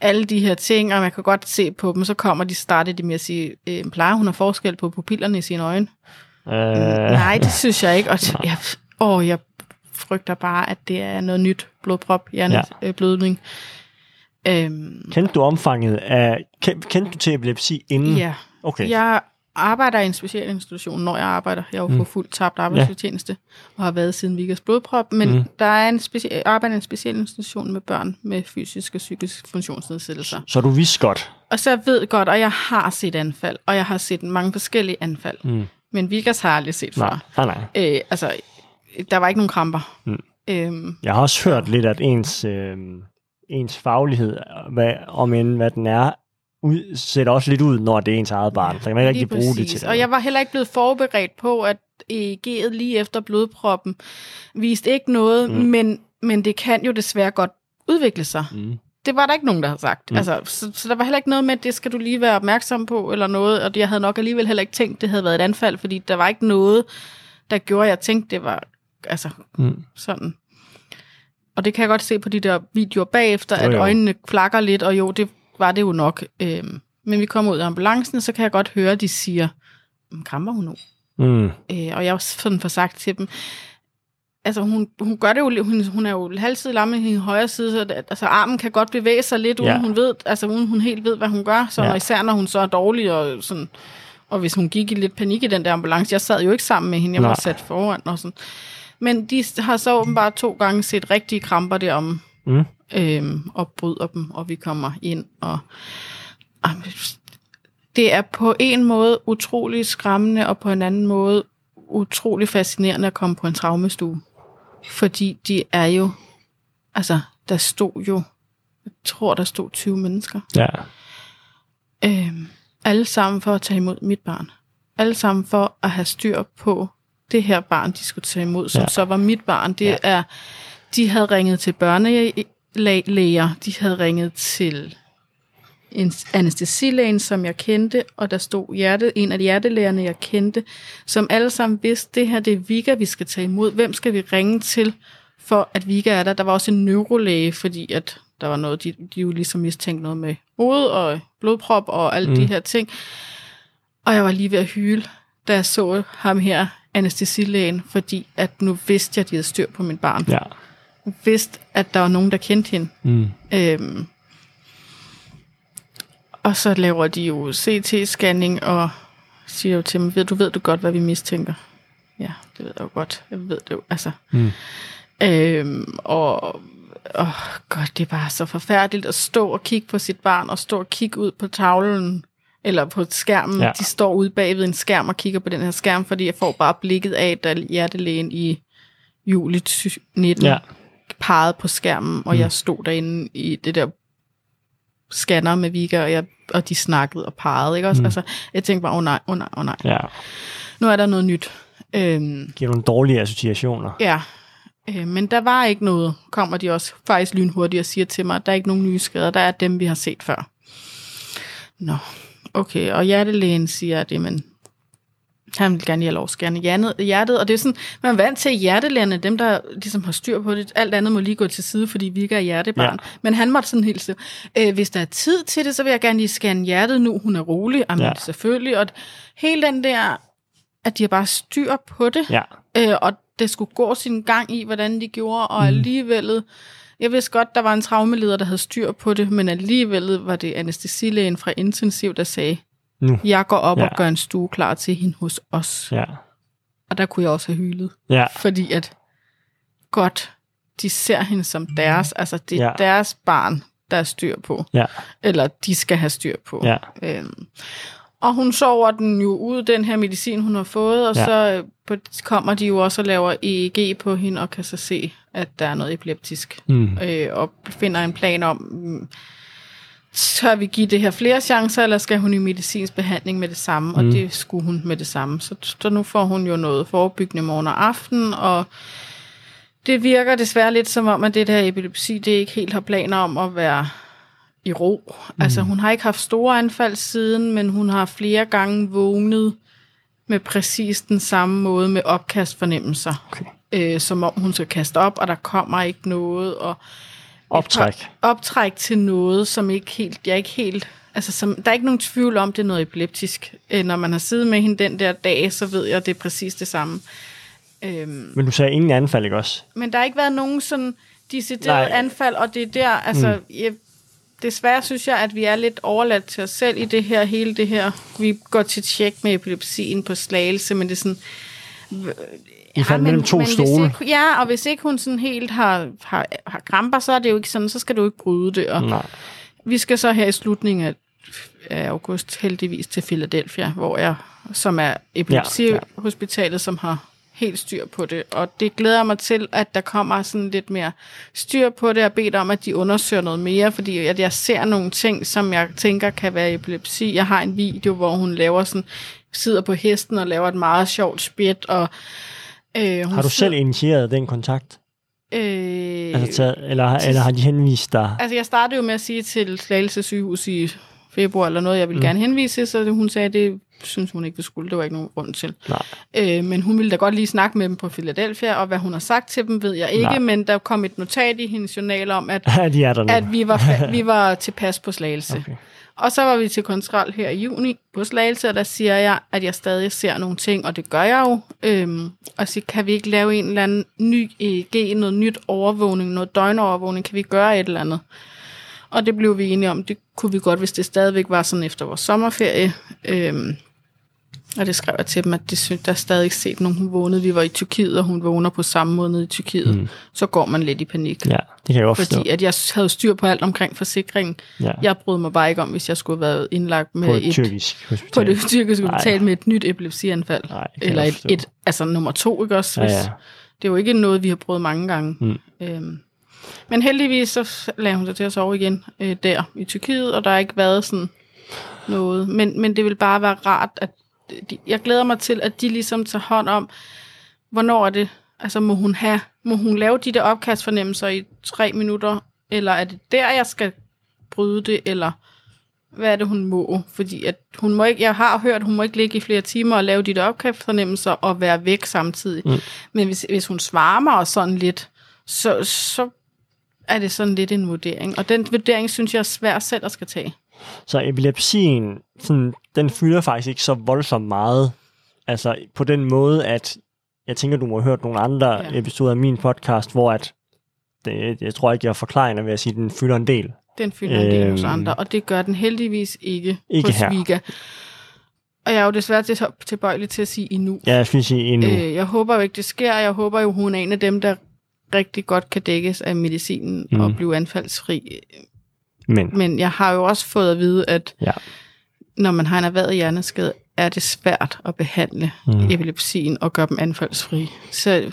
alle de her ting, og man kan godt se på dem, så kommer de, starter de med at sige, øh, plejer hun har forskel på pupillerne i sine øjne? Øh, Nej, det synes jeg ikke. Og t- jeg, åh, jeg frygter bare, at det er noget nyt blodprop, hjerneblødning. Ja. Øhm, Kendte du omfanget af... Kendte, du til epilepsi inden? ja, Okay. jeg arbejder i en specialinstitution, når jeg arbejder. Jeg har jo mm. fuldt tabt arbejdsfortjeneste, og har været siden Vikas blodprop. Men Mm. der er en speci- arbejder i en specialinstitution med børn med fysiske og psykiske funktionsnedsættelser. Så du vidste godt. Og så jeg ved godt, og jeg har set anfald, og jeg har set mange forskellige anfald. Mm. Men Vikas har jeg aldrig set Nej, før. nej, nej. Øh, altså, der var ikke nogen kramper. Mm. Øhm, Jeg har også hørt lidt, at ens, øh, ens faglighed, hvad, om end hvad den er, ud, sætter også lidt ud, når det er ens eget barn. Så kan man ikke rigtig bruge det præcis. til Og jeg var heller ikke blevet forberedt på, at EEG'et lige efter blodproppen viste ikke noget, Mm. men, men det kan jo desværre godt udvikle sig. Mm. Det var der ikke nogen, der havde sagt. Mm. Altså, så, så der var heller ikke noget med, at det skal du lige være opmærksom på, eller noget, og jeg havde nok alligevel heller ikke tænkt, det havde været et anfald, fordi der var ikke noget, der gjorde, at jeg tænkte, det var altså Mm. sådan. Og det kan jeg godt se på de der videoer bagefter, Jo, at jo. øjnene flakker lidt, og jo, det var det jo nok. Øhm, men vi kommer ud af ambulancen, så kan jeg godt høre, at de siger, "Men krammer hun nu? Mm. Øh, og jeg har sådan for sagt til dem, altså hun, hun gør det jo, hun, hun er jo halvsid lam i hendes højre side, så det, altså armen kan godt bevæge sig lidt, uden Ja. hun ved, altså uden hun helt ved, hvad hun gør, så Ja. ja. især når hun så er dårlig, og sådan, og hvis hun gik i lidt panik i den der ambulance, jeg sad jo ikke sammen med hende, jeg Nej. var sat foran og sådan. Men de har så åbenbart to gange set rigtige kramper derom, Mm. øhm, og bryder dem, og vi kommer ind, og ah, det er på en måde utrolig skræmmende, og på en anden måde utrolig fascinerende at komme på en traumestue. Fordi de er jo, altså, der stod jo, jeg tror, der stod 20 mennesker. Ja. Øhm, alle sammen for at tage imod mit barn. Alle sammen for at have styr på det her barn, de skulle tage imod, som Ja. så var mit barn. Det Ja. er, de havde ringet til børnelæger, de havde ringet til en anestesilægen, som jeg kendte, og der stod hjerte, en af de hjertelægerne, jeg kendte, som alle sammen vidste, det her det er Vika, vi skal tage imod. Hvem skal vi ringe til, for at Vika er der? Der var også en neurolæge, fordi at der var noget, de, de jo ligesom mistænkte noget med hoved og blodprop og alle mm. de her ting. Og jeg var lige ved at hyle, da jeg så ham her, anestesilægen, fordi at nu vidste jeg, at de havde styr på mit barn. Ja. Jeg vidste, at der var nogen, der kendte hende. Mm. Øhm, og så laver de jo CT-scanning og siger jo til mig, ved du ved du godt, hvad vi mistænker? Ja, det ved jeg jo godt. Jeg ved det jo, altså. Mm. Øhm, og åh, godt, det er bare så forfærdeligt at stå og kigge på sit barn, og stå og kigge ud på tavlen, eller på skærmen. Ja. De står ude bagved en skærm og kigger på den her skærm, fordi jeg får bare blikket af, da hjertelægen i juli 19 Ja. pegede på skærmen, og Mm. jeg stod derinde i det der scanner med Vika, og, jeg, og de snakkede og pegede, ikke også? Mm. Mm. Altså, jeg tænkte bare, åh oh, nej, åh oh, nej, åh oh, nej. Ja. Nu er der noget nyt. Øhm, Giver nogle dårlige associationer. ja, øh, men der var ikke noget, kommer de også faktisk lynhurtigt og siger til mig, at der er ikke nogen nye skader, der er dem, vi har set før. Nå, okay, og hjertelægen siger, at jamen, han vil gerne at skære hjertet, hjertet, og det er sådan, man er vant til at hjertelægerne, dem der ligesom har styr på det, alt andet må lige gå til side, fordi vi ikke er hjertebarn. Ja. Men han måtte sådan helt stille, øh, hvis der er tid til det, så vil jeg gerne lige scanne hjertet nu, hun er rolig, jamen Ja. selvfølgelig, og hele den der, at de har bare styr på det, Ja. øh, og det skulle gå sin gang i, hvordan de gjorde, og alligevel, jeg vidste godt, der var en traumeleder, der havde styr på det, men alligevel var det anestesilægen fra intensiv, der sagde, Nu. jeg går op Ja. og gør en stue klar til hende hos os. Ja. Og der kunne jeg også have hylet, Ja. fordi at godt, de ser hende som deres, altså det er Ja. deres barn, der er styr på, Ja. eller de skal have styr på. Ja. Øhm, og hun sover den jo ud, den her medicin, hun har fået, og Ja. så øh, kommer de jo også og laver EEG på hende, og kan så se, at der er noget epileptisk. Mm. Øh, og finder en plan om, mm, tør vi give det her flere chancer, eller skal hun i medicinsk behandling med det samme? Mm. Og det skulle hun med det samme. Så, så nu får hun jo noget forebyggende morgen og aften, og det virker desværre lidt som om, at det der epilepsi, det ikke helt har planer om at være i ro. Mm. Altså hun har ikke haft store anfald siden, men hun har flere gange vågnet med præcis den samme måde med opkastfornemmelser. Okay. Øh, som om hun skal kaste op, og der kommer ikke noget. Og optræk. Optræk til noget, som ikke helt, jeg ikke helt, altså som, der er ikke nogen tvivl om, det er noget epileptisk. Øh, når man har siddet med hende den der dag, så ved jeg, at det er præcis det samme. Øhm, men du sagde ingen anfald, ikke også? Men der har ikke været nogen sådan decideret anfald, og det er der, altså, mm. jeg, desværre synes jeg, at vi er lidt overladt til os selv i det her, hele det her. Vi går til tjek med epilepsien på slagelse, men det er sådan... I ja, mellem to men stole. Ikke, ja, og hvis ikke hun sådan helt har, har, har kramper, så er det jo ikke sådan, så skal du ikke bryde det. Og Nej. Vi skal så her i slutningen af, af august heldigvis til Philadelphia, hvor jeg, som er epilepsihospitalet, ja, ja. som har helt styr på det, og det glæder mig til, at der kommer sådan lidt mere styr på det, og bedt om, at de undersøger noget mere, fordi at jeg ser nogle ting, som jeg tænker kan være epilepsi. Jeg har en video, hvor hun laver sådan, sidder på hesten og laver et meget sjovt spjæt, og øh, Har du selv initieret den kontakt? Øh, altså, til, eller, til, eller har de henvist dig? Altså, jeg startede jo med at sige til Slagelse sygehus i februar eller noget, jeg ville mm. gerne henvise, så hun sagde, at det synes hun ikke, vi skulle. Det var ikke nogen grund til. Nej. Øh, men hun ville da godt lige snakke med dem på Philadelphia, og hvad hun har sagt til dem, ved jeg ikke, Nej. men der kom et notat i hendes journal om, at, ja, de at vi, var, vi var tilpas på slagelse. Okay. Og så var vi til kontrol her i juni på Slagelse, og der siger jeg, at jeg stadig ser nogle ting, og det gør jeg jo. Øhm, og så kan vi ikke lave en eller anden ny EEG, noget nyt overvågning, noget døgnovervågning, kan vi gøre et eller andet? Og det blev vi enige om, det kunne vi godt, hvis det stadigvæk var sådan efter vores sommerferie. Øhm, og det skrev jeg til dem, at det synes, der er stadig ikke set nogen, hun vågnede. Vi var i Tyrkiet, og hun vågner på samme måde nede i Tyrkiet. Mm. Så går man lidt i panik. Ja, det kan jeg også Fordi at jeg havde styr på alt omkring forsikringen. Ja. Jeg brød mig bare ikke om, hvis jeg skulle have været indlagt med på et, et tyrkisk hospital. På det tyrkiske hospital med et nyt epilepsianfald. Nej, Eller et, et, altså nummer to, ikke også? Hvis, ja, ja. Det er jo ikke noget, vi har prøvet mange gange. Mm. Øhm, men heldigvis så lagde hun sig til at sove igen øh, der i Tyrkiet, og der har ikke været sådan noget. Men, men det vil bare være rart, at de, jeg glæder mig til, at de ligesom tager hånd om, hvornår er det, altså må hun have, må hun lave de der opkastfornemmelser i tre minutter, eller er det der, jeg skal bryde det, eller hvad er det, hun må? Fordi at hun må ikke, jeg har hørt, hun må ikke ligge i flere timer og lave de der opkastfornemmelser og være væk samtidig. Mm. Men hvis, hvis hun svarer mig og sådan lidt, så, så er det sådan lidt en vurdering. Og den vurdering, synes jeg er svær selv at skal tage. Så epilepsien, sådan, den fylder faktisk ikke så voldsomt meget. Altså på den måde, at jeg tænker, du må have hørt nogle andre ja. episoder af min podcast, hvor at, det, jeg tror ikke, jeg er forklarende ved at sige, at den fylder en del. Den fylder en del øhm, hos andre, og det gør den heldigvis ikke, ikke hos her. Vika. Og jeg er jo desværre til, tilbøjelig til at sige endnu. Ja, jeg skal sige endnu. Øh, jeg håber jo ikke, det sker. Jeg håber jo, hun er en af dem, der rigtig godt kan dækkes af medicinen mm. og blive anfaldsfri. Men. Men jeg har jo også fået at vide, at ja. når man har en erhvervet hjerneskade, er det svært at behandle mm. epilepsien og gøre dem anfaldsfri. Så,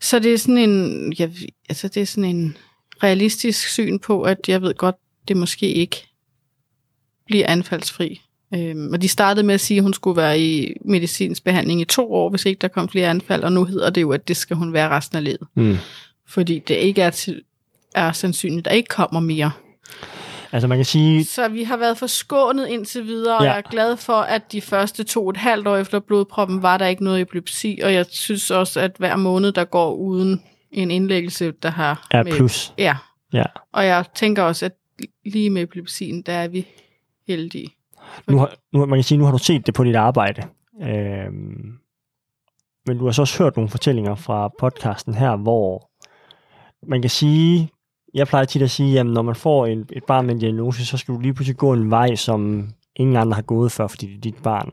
så det er sådan en, ja, altså det er sådan en realistisk syn på, at jeg ved godt, det måske ikke bliver anfaldsfri. Øhm, og de startede med at sige, at hun skulle være i medicinsk behandling i to år, hvis ikke der kom flere anfald, og nu hedder det jo, at det skal hun være resten af livet. Mm. Fordi det ikke er, til, er sandsynligt, at der ikke kommer mere. Altså man kan sige... Så vi har været forskånet indtil videre, og ja. jeg er glad for, at de første to og et halvt år efter blodproppen var der ikke noget epilepsi, og jeg synes også, at hver måned, der går uden en indlæggelse, der har... Er med, plus. Ja. ja. Og jeg tænker også, at lige med epilepsien, der er vi heldige. Nu har, nu, man kan sige, nu har du set det på dit arbejde. Øhm, men du har så også hørt nogle fortællinger fra podcasten her, hvor man kan sige, jeg plejer tit at sige, at når man får en, et barn med en diagnose, så skal du lige pludselig gå en vej, som ingen andre har gået før, fordi det er dit barn.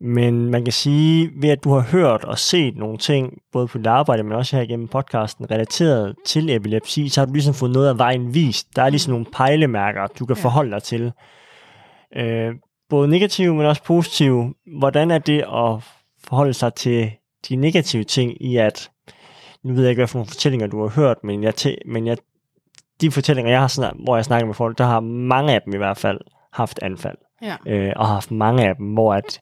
Men man kan sige, ved at du har hørt og set nogle ting, både på dit arbejde, men også her igennem podcasten, relateret til epilepsi, så har du ligesom fået noget af vejen vist. Der er ligesom nogle pejlemærker, du kan ja. forholde dig til. Øh, både negative, men også positive. Hvordan er det at forholde sig til de negative ting i, at nu ved jeg ikke, hvad for nogle fortællinger du har hørt, men jeg, tæ- men jeg de fortællinger, jeg har snakket, hvor jeg snakker med folk, der har mange af dem i hvert fald haft anfald. Ja. Øh, og har haft mange af dem, hvor at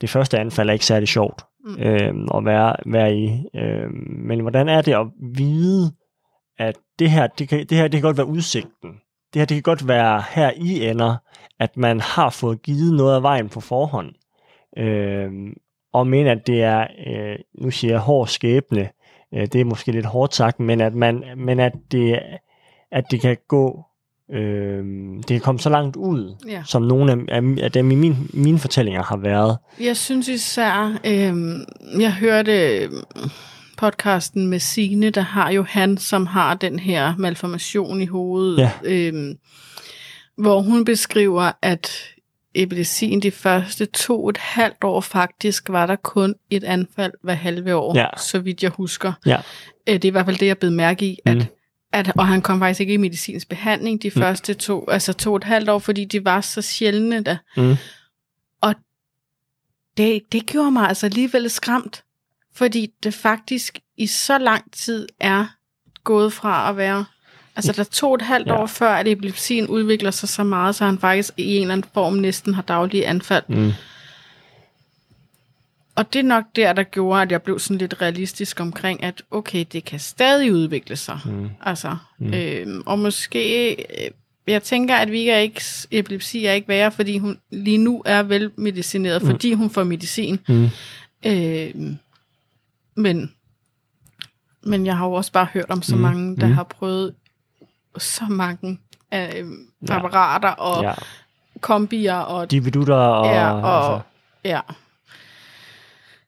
det første anfald er ikke særlig sjovt Mm. øh, at være, være i. Øh, men hvordan er det at vide, at det her, det kan, det her, det kan godt være udsigten. Det her, det kan godt være her i ender, at man har fået givet noget af vejen på forhånd. Øh, og men at det er, øh, nu siger jeg hård skæbne, øh, det er måske lidt hårdt sagt, men at, man, men at, det, at det kan gå, øh, det kan komme så langt ud, Ja. som nogle af, af, af dem i min, mine fortællinger har været. Jeg synes især, øh, jeg hørte øh, podcasten med Sine, der har jo han, som har den her malformation i hovedet, Ja. øh, hvor hun beskriver, at epilepsien de første to og et halvt år faktisk var der kun et anfald hver halve år, Ja. så vidt jeg husker. Ja. Øh, Det er i hvert fald det, jeg blev mærke i, at, Mm. At, og han kom faktisk ikke i medicinsk behandling de Mm. første to, altså to og et halvt år, fordi de var så sjældne der. Mm. det, det gjorde mig altså alligevel skræmt, fordi det faktisk i så lang tid er gået fra at være... Altså, der to og et halvt Ja. år før, at epilepsien udvikler sig så meget, så han faktisk i en eller anden form næsten har daglige anfald. Mm. Og det er nok der, der gjorde, at jeg blev sådan lidt realistisk omkring, at okay, det kan stadig udvikle sig. Mm. Altså, Mm. øhm, og måske, øh, jeg tænker, at vi er ikke, epilepsi er ikke værre, fordi hun lige nu er velmedicineret, Mm. fordi hun får medicin. Mm. Øh, men, men jeg har jo også bare hørt om så Mm, mange, der mm. har prøvet så mange øh, apparater og Ja. ja. kombier og De vidutter og... ja, og altså, ja.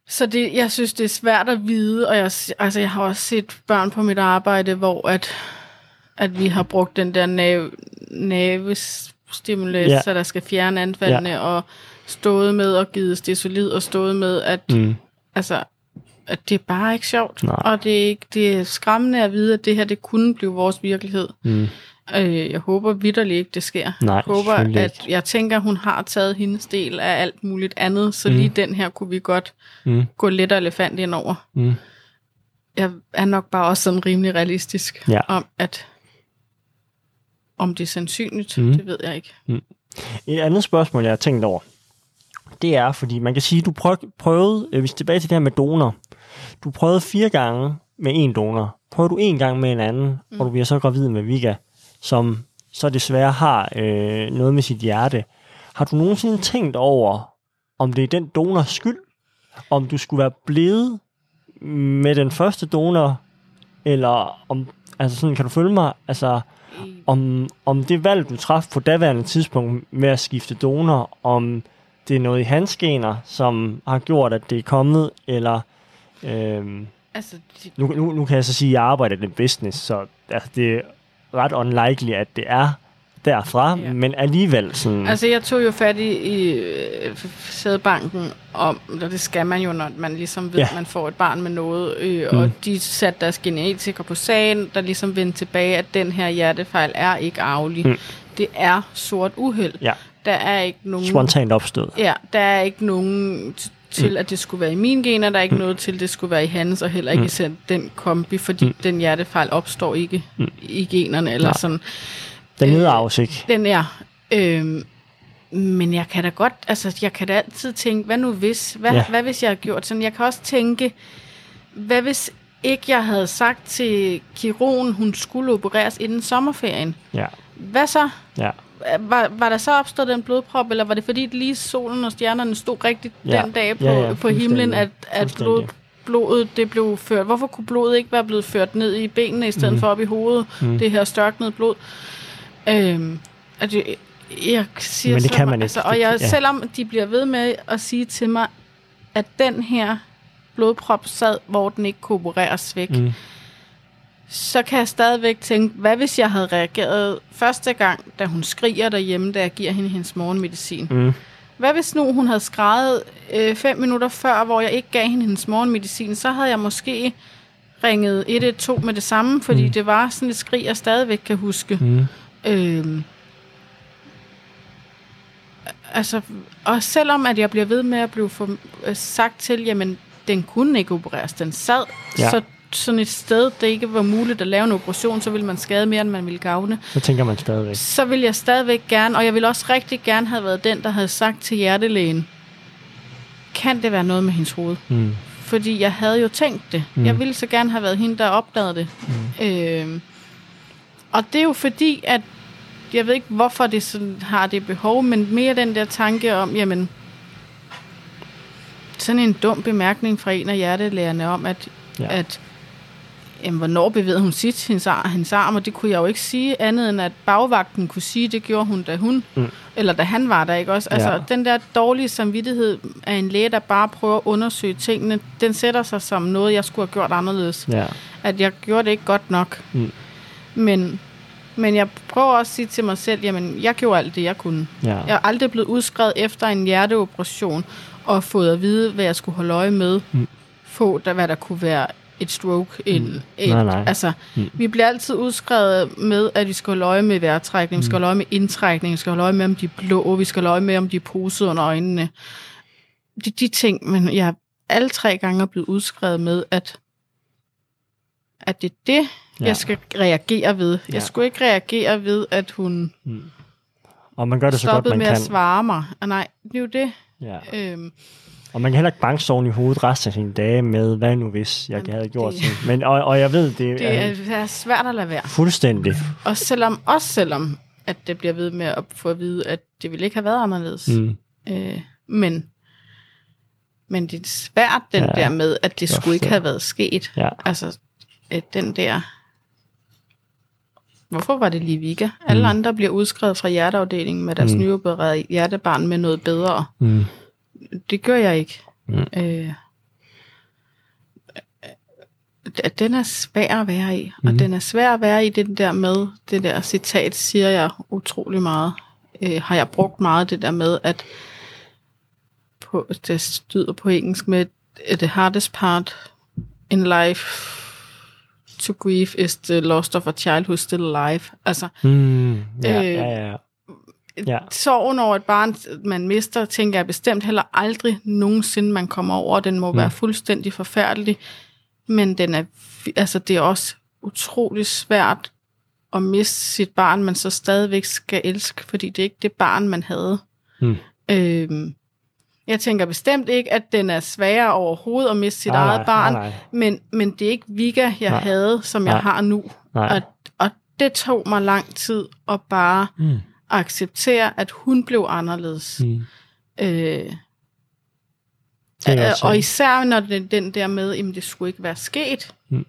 Så det, jeg synes, det er svært at vide, og jeg, altså, jeg har også set børn på mit arbejde, hvor at, at vi har brugt den der nav, nervestimulus, Ja. så der skal fjerne anfaldene, ja. og stået med og givet stesolid, og stået med, at, mm. altså, at det er bare ikke sjovt. Nej. Og det er, ikke, det er skræmmende at vide, at det her, det kunne blive vores virkelighed. Mm. Øh, jeg håber vidderligt ikke, det sker. Nej, jeg håber, at jeg tænker, hun har taget hendes del af alt muligt andet, så Mm. lige den her kunne vi godt Mm. gå lidt elefant ind over. Mm. Jeg er nok bare også sådan rimelig realistisk Ja. om, at om det er sandsynligt, Mm. mm. det ved jeg ikke. Et andet spørgsmål, jeg har tænkt over, det er, fordi man kan sige, du prøv- prøvede, øh, hvis tilbage til det her med donor, du prøvede fire gange med en donor, prøvede du en gang med en anden, mm. og du bliver så gravid med Vika, som så desværre har øh, noget med sit hjerte. Har du nogensinde tænkt over, om det er den donors skyld, om du skulle være blevet med den første donor, eller om, altså sådan, kan du følge mig, altså, om, om det valg, du traf på daværende tidspunkt med at skifte donor, om det er noget i hans gener, som har gjort, at det er kommet, eller... Øhm, Altså, de, nu, nu, nu kan jeg så sige, at jeg arbejder i den business, så altså, det ret unlikely, at det er derfra, ja. Men alligevel sådan... altså, jeg tog jo fat i, i øh, sædbanken om, og det skal man jo, når man ligesom ved, Ja. at man får et barn med noget, øh, Mm. og de satte deres genetikere på sagen, der ligesom vendte tilbage, at den her hjertefejl er ikke arvelig. Mm. Det er sort uheld. Ja. Der er ikke nogen... Spontant opstået. Ja, der er ikke nogen til, Mm. at det skulle være i mine gener. Der er ikke mm. noget til, at det skulle være i hans, og heller ikke Mm. den kombi, fordi Mm. den hjertefejl opstår ikke Mm. i generne. Eller Nej. sådan. Den Øh, nedarves ikke. Den er. Øhm, men jeg kan da godt, altså jeg kan da altid tænke, hvad nu hvis? Hvad, Ja. hvad hvis jeg har gjort sådan? Jeg kan også tænke, hvad hvis ikke jeg havde sagt til kirurgen, hun skulle opereres inden sommerferien? Ja, Hvad så? ja. Var, var der så opstået den blodprop, eller var det fordi lige solen og stjernerne stod rigtigt Ja. den dag på, Ja, ja, på himlen, at, at blod, blodet det blev ført? Hvorfor kunne blodet ikke være blevet ført ned i benene, i stedet mm. for op i hovedet? Mm. Det her størknede blod. Øhm, at jeg, jeg siger Men det så, kan man ikke. Altså, og jeg, ja. selvom de bliver ved med at sige til mig, at den her blodprop sad, hvor den ikke kunne opereres væk, Mm. Så kan jeg stadigvæk tænke, hvad hvis jeg havde reageret første gang, da hun skriger derhjemme, da jeg giver hende hendes morgenmedicin? Mm. Hvad hvis nu hun havde skrevet øh, fem minutter før, hvor jeg ikke gav hende hendes morgenmedicin, så havde jeg måske ringet 112 med det samme, fordi Mm. det var sådan et skrig, jeg stadigvæk kan huske. Mm. Øhm, altså, og selvom at jeg bliver ved med at blive for, øh, sagt til, jamen, den kunne ikke opereres, den sad, ja. så sådan et sted, det ikke var muligt at lave en operation, så ville man skade mere, end man ville gavne. Så tænker man stadigvæk. Så vil jeg stadigvæk gerne, og jeg vil også rigtig gerne have været den, der havde sagt til hjertelægen, kan det være noget med hendes hoved? Mm. Fordi jeg havde jo tænkt det. Mm. Jeg ville så gerne have været hende, der opdagede det. Mm. Øh, og det er jo fordi, at jeg ved ikke, hvorfor det sådan, har det behov, men mere den der tanke om, jamen, sådan en dum bemærkning fra en af hjertelærerne om, at, ja. at jamen, hvornår bevægede hun sit hendes, ar- hendes arm, og det kunne jeg jo ikke sige andet end, at bagvagten kunne sige, det gjorde hun, da hun, Mm. eller da han var der, ikke også? Altså, Ja. den der dårlige samvittighed af en læge, der bare prøver at undersøge tingene, den sætter sig som noget, jeg skulle have gjort anderledes. Ja. At jeg gjorde det ikke godt nok. Mm. Men, men jeg prøver også at sige til mig selv, jamen, jeg gjorde alt det, jeg kunne. Ja. Jeg er aldrig blevet udskrevet efter en hjerteoperation, og fået at vide, hvad jeg skulle holde øje med. Mm. Få, der, hvad der kunne være et stroke. En, Mm. et, Nej, nej. Altså, Mm. mm. vi bliver altid udskrevet med, at vi skal holde øje med vejrtrækning, vi skal holde øje med indtrækning, vi skal holde øje med, om de er blå, vi skal holde øje med, om de er poset under øjnene. De, de ting, men jeg er alle tre gange er blevet udskrevet med, at, at det er det, Ja. jeg skal reagere ved. Jeg Ja. skulle ikke reagere ved, at hun Mm. Og man gør det så godt, man med kan. at svare mig. Og nej, det er jo det. Ja. Øhm, Og man kan heller ikke banke sig oven i hovedet resten af sine dage med, hvad nu hvis jeg Jamen, havde gjort det- det... Men, og, og jeg ved, det, det er er, er svært at lade være. fuldstændig. Og selvom, også selvom, at det bliver ved med at få at vide, at det ville ikke have været anderledes. Mm. Øh, men, men det er svært, den Ja, der med, at det skulle ikke have været sket. Ja. Altså, øh, den der... Hvorfor var det lige Vika? Alle Mm. andre bliver udskrevet fra hjerteafdelingen med deres mm. nyopererede hjertebarn med noget bedre. Mm. Det gør jeg ikke. Mm. Øh, den er svær at være i. Mm. Og den er svær at være i den der med, det der citat siger jeg utrolig meget. Øh, har jeg brugt meget det der med, at på, det styder på engelsk med, the hardest part in life to grieve is the loss of a child who's still alive. Altså, Mm. Ja, Øh, ja, ja. Ja. sorgen over et barn, man mister, tænker jeg bestemt heller aldrig nogensinde, man kommer over. Den må Mm. være fuldstændig forfærdelig. Men den er, altså, det er også utrolig svært at miste sit barn, man så stadigvæk skal elske, fordi det er ikke det barn, man havde. Mm. Øhm, jeg tænker bestemt ikke, at den er sværere overhovedet at miste sit Nej, eget nej, barn, nej, nej. Men, men det er ikke Vika, jeg Nej. nej. havde, som Nej. jeg har nu. Nej. Og, og det tog mig lang tid at bare Mm. Acceptere, at hun blev anderledes. Mm. Øh, øh, også- og især når det, den der med, at det skulle ikke være sket. Mm.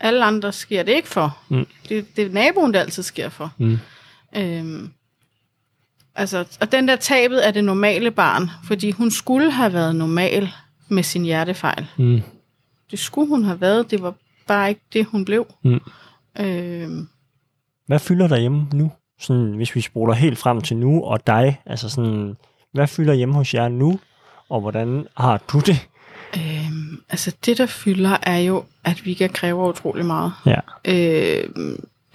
Alle andre sker det ikke for. Mm. Det, det er naboen, der altid sker for. Mm. Øhm, altså, og den der tabet af det normale barn, fordi hun skulle have været normal med sin hjertefejl. Mm. Det skulle hun have været, det var bare ikke det, hun blev. Mm. Øhm, Hvad fylder der hjemme nu? Sådan, hvis vi spoler helt frem til nu, og dig, altså sådan, hvad fylder hjemme hos jer nu, og hvordan har du det? øhm, altså det, der fylder, er jo, at vi kan kræve utrolig meget. Ja. Øh,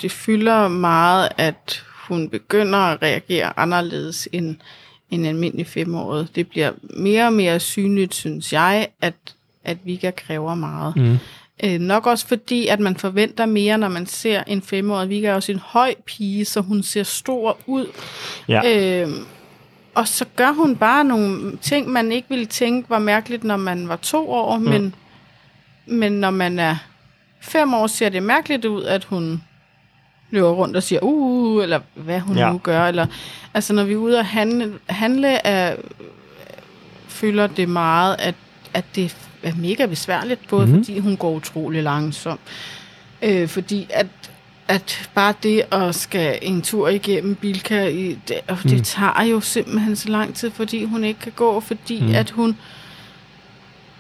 det fylder meget, at hun begynder at reagere anderledes end en almindelig femårig. Det bliver mere og mere synligt, synes jeg, at, at Vika kræver meget. Mm. Øh, nok også fordi, at man forventer mere, når man ser en femårig. Vika er også en høj pige, så hun ser stor ud. Ja. Øh, og så gør hun bare nogle ting, man ikke ville tænke var mærkeligt, når man var to år, mm. men, men når man er fem år, ser det mærkeligt ud, at hun løber rundt og siger, uh, eller hvad hun ja. nu gør. Eller, altså, når vi er ude og handle, handle er, føler det meget, at, at det er mega besværligt, både mm. fordi hun går utrolig langsomt, øh, fordi at at bare det at skal en tur igennem Bilka, i, det, og det Mm. tager jo simpelthen så lang tid, fordi hun ikke kan gå, fordi Mm. at hun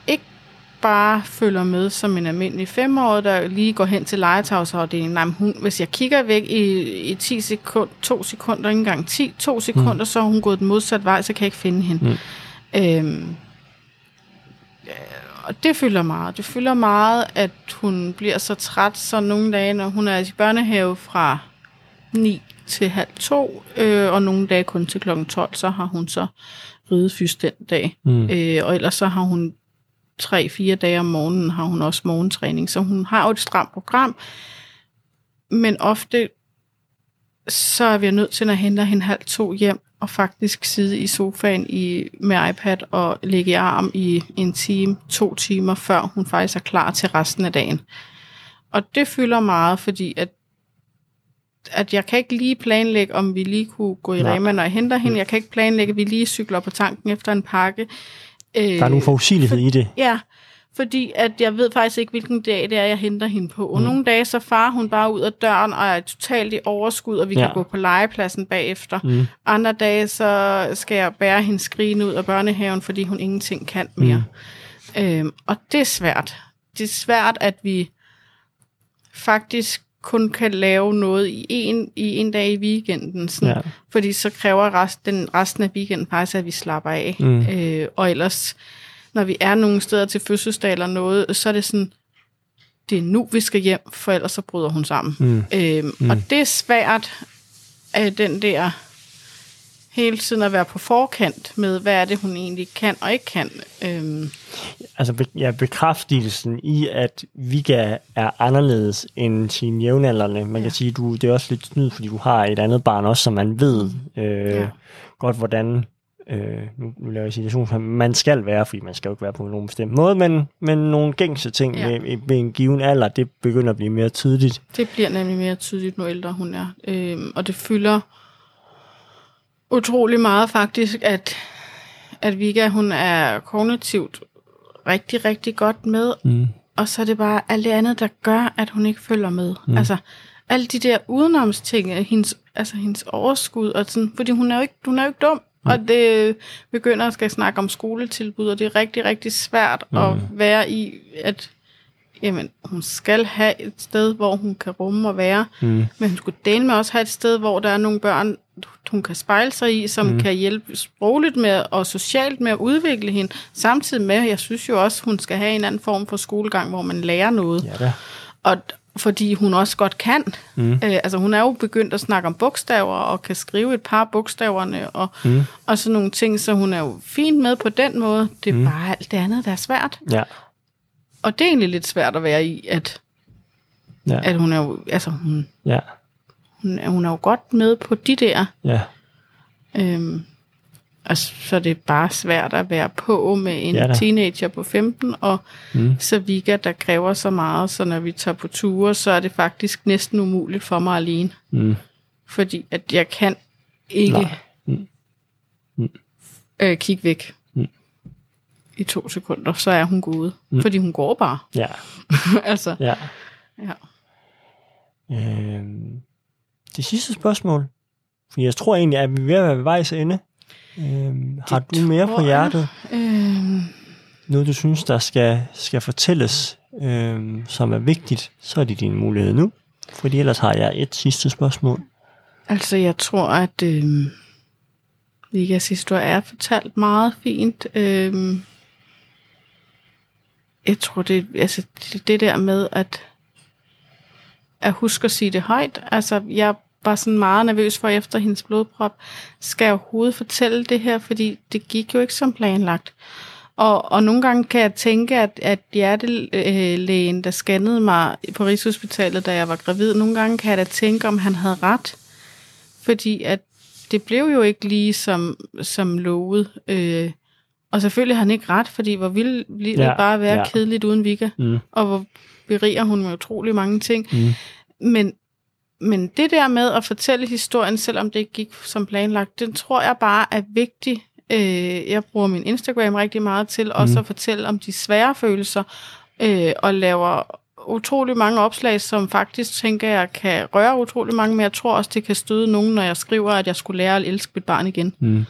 ikke bare følger med som en almindelig femårig, der lige går hen til legetavsafdelingen. Nej, men hun, hvis jeg kigger væk i, i 10 sekund, 2 sekunder, ikke engang 10, 2 sekunder, mm. så har hun gået den modsatte vej, så kan jeg ikke finde hende. Mm. Øhm, øh, og det fylder meget. Det fylder meget, at hun bliver så træt, så nogle dage, når hun er i børnehave fra 9 til halv to, øh, og nogle dage kun til klokken 12, så har hun så ridefys den dag. Mm. Øh, og ellers så har hun 3-4 dage om morgenen har hun også morgentræning, så hun har jo et stramt program, men ofte så er vi nødt til at hente hende halv to hjem og faktisk sidde i sofaen i, med iPad og ligge i arm i en time, to timer, før hun faktisk er klar til resten af dagen. Og det fylder meget, fordi at, at jeg kan ikke lige planlægge, om vi lige kunne gå i. Rema, når jeg henter hende. Mm. Jeg kan ikke planlægge, at vi lige cykler på tanken efter en pakke. Øh, Der er nogle forudsigelighed i det. Ja, fordi at jeg ved faktisk ikke, hvilken dag det er, jeg henter hende på. Og mm. nogle dage, så farer hun bare ud af døren og er totalt i overskud, og vi ja. Kan gå på legepladsen bagefter. Mm. Andre dage, så skal jeg bære hende skrigende ud af børnehaven, fordi hun ingenting kan mere. Mm. Øhm, og det er svært. Det er svært, at vi faktisk kun kan lave noget i en, i en dag i weekenden. Sådan, Ja. ja. Fordi så kræver resten, resten af weekenden faktisk, at vi slapper af. Mm. Øh, og ellers, når vi er nogle steder til fødselsdag eller noget, så er det sådan, det er nu, vi skal hjem, for ellers så bryder hun sammen. Mm. Øhm, mm. Og det er svært, at den der hele tiden at være på forkant med, hvad er det, hun egentlig kan og ikke kan. Øhm, Altså ja, bekræftelsen i, at Vika er anderledes end sine jævnaldrende. Man ja. Kan sige, du det er også lidt snyd, fordi du har et andet barn også, som man ved øh, ja. Ja. godt, hvordan øh, nu, nu laver jeg situation, man skal være, fordi man skal jo ikke være på nogen bestemt måde, men, men nogle gængse ting ja. Med, med en given alder, det begynder at blive mere tydeligt. det bliver nemlig mere tydeligt, nu ældre hun er. Øhm, og det fylder utrolig meget faktisk, at, at Vika, hun er kognitivt rigtig, rigtig godt med, Mm. og så er det bare alt det andet, der gør, at hun ikke følger med. Mm. Altså, alle de der udenomsting, hendes, altså hendes overskud, og sådan, fordi hun er jo ikke, hun er jo ikke dum. Mm. Og det begynder at skal snakke om skoletilbud, og det er rigtig, rigtig svært mm. at være i, at jamen, hun skal have et sted, hvor hun kan rumme og være, Mm. men hun skulle dele med også have et sted, hvor der er nogle børn, hun kan spejle sig i, som mm. kan hjælpe sprogligt med og socialt med at udvikle hende, samtidig med, jeg synes jo også, hun skal have en anden form for skolegang, hvor man lærer noget. Ja da. Og fordi hun også godt kan. Mm. Øh, altså hun er jo begyndt at snakke om bogstaver, og kan skrive et par af bogstaverne, og, Mm. og sådan nogle ting, så hun er jo fint med på den måde. Det er mm. bare alt det andet, der er svært. Ja. Og det er egentlig lidt svært at være i, at, Ja. at hun er jo, altså hun, Ja. hun, er, hun er jo godt med på de der. Ja. Øhm, og så er det bare svært at være på med en Ja da. teenager på 15, og Mm. så Vika, der kræver så meget, så når vi tager på ture, så er det faktisk næsten umuligt for mig alene. Mm. Fordi at jeg kan ikke Nej. Mm. Mm. øh, kigge væk Mm. i to sekunder, så er hun gået. Mm. Fordi hun går bare. Ja. altså, Ja. ja. Øhm, det sidste spørgsmål. For jeg tror egentlig, at vi er ved at være ved vejs ende. Øhm, har du mere på hjertet? Øhm, Noget, du synes, der skal, skal fortælles, øhm, som er vigtigt, så er det din mulighed nu. Fordi ellers har jeg et sidste spørgsmål. altså, jeg tror, at øh, Vikas historie er fortalt meget fint. Øh, jeg tror, det, altså, det, det der med, at, at huske at sige det højt. Altså, jeg var sådan meget nervøs for efter hendes blodprop. Skal jeg overhovedet fortælle det her? Fordi det gik jo ikke som planlagt. Og, og nogle gange kan jeg tænke, at, at hjertelægen, der scannede mig på Rigshospitalet, da jeg var gravid, nogle gange kan jeg da tænke, om han havde ret. Fordi at det blev jo ikke lige som, som lovet. Øh, og selvfølgelig har han ikke ret, fordi hvor ville livet Ja, bare være ja. kedeligt uden Vika. Mm. Og hvor beriger hun med utrolig mange ting. Mm. Men, men det der med at fortælle historien, selvom det ikke gik som planlagt, den tror jeg bare er vigtig. Øh, jeg bruger min Instagram rigtig meget til også at fortælle om de svære følelser, øh, og laver utrolig mange opslag, som faktisk tænker jeg kan røre utrolig mange, men jeg tror også, det kan støde nogen, når jeg skriver, at jeg skulle lære at elske mit barn igen. Mm.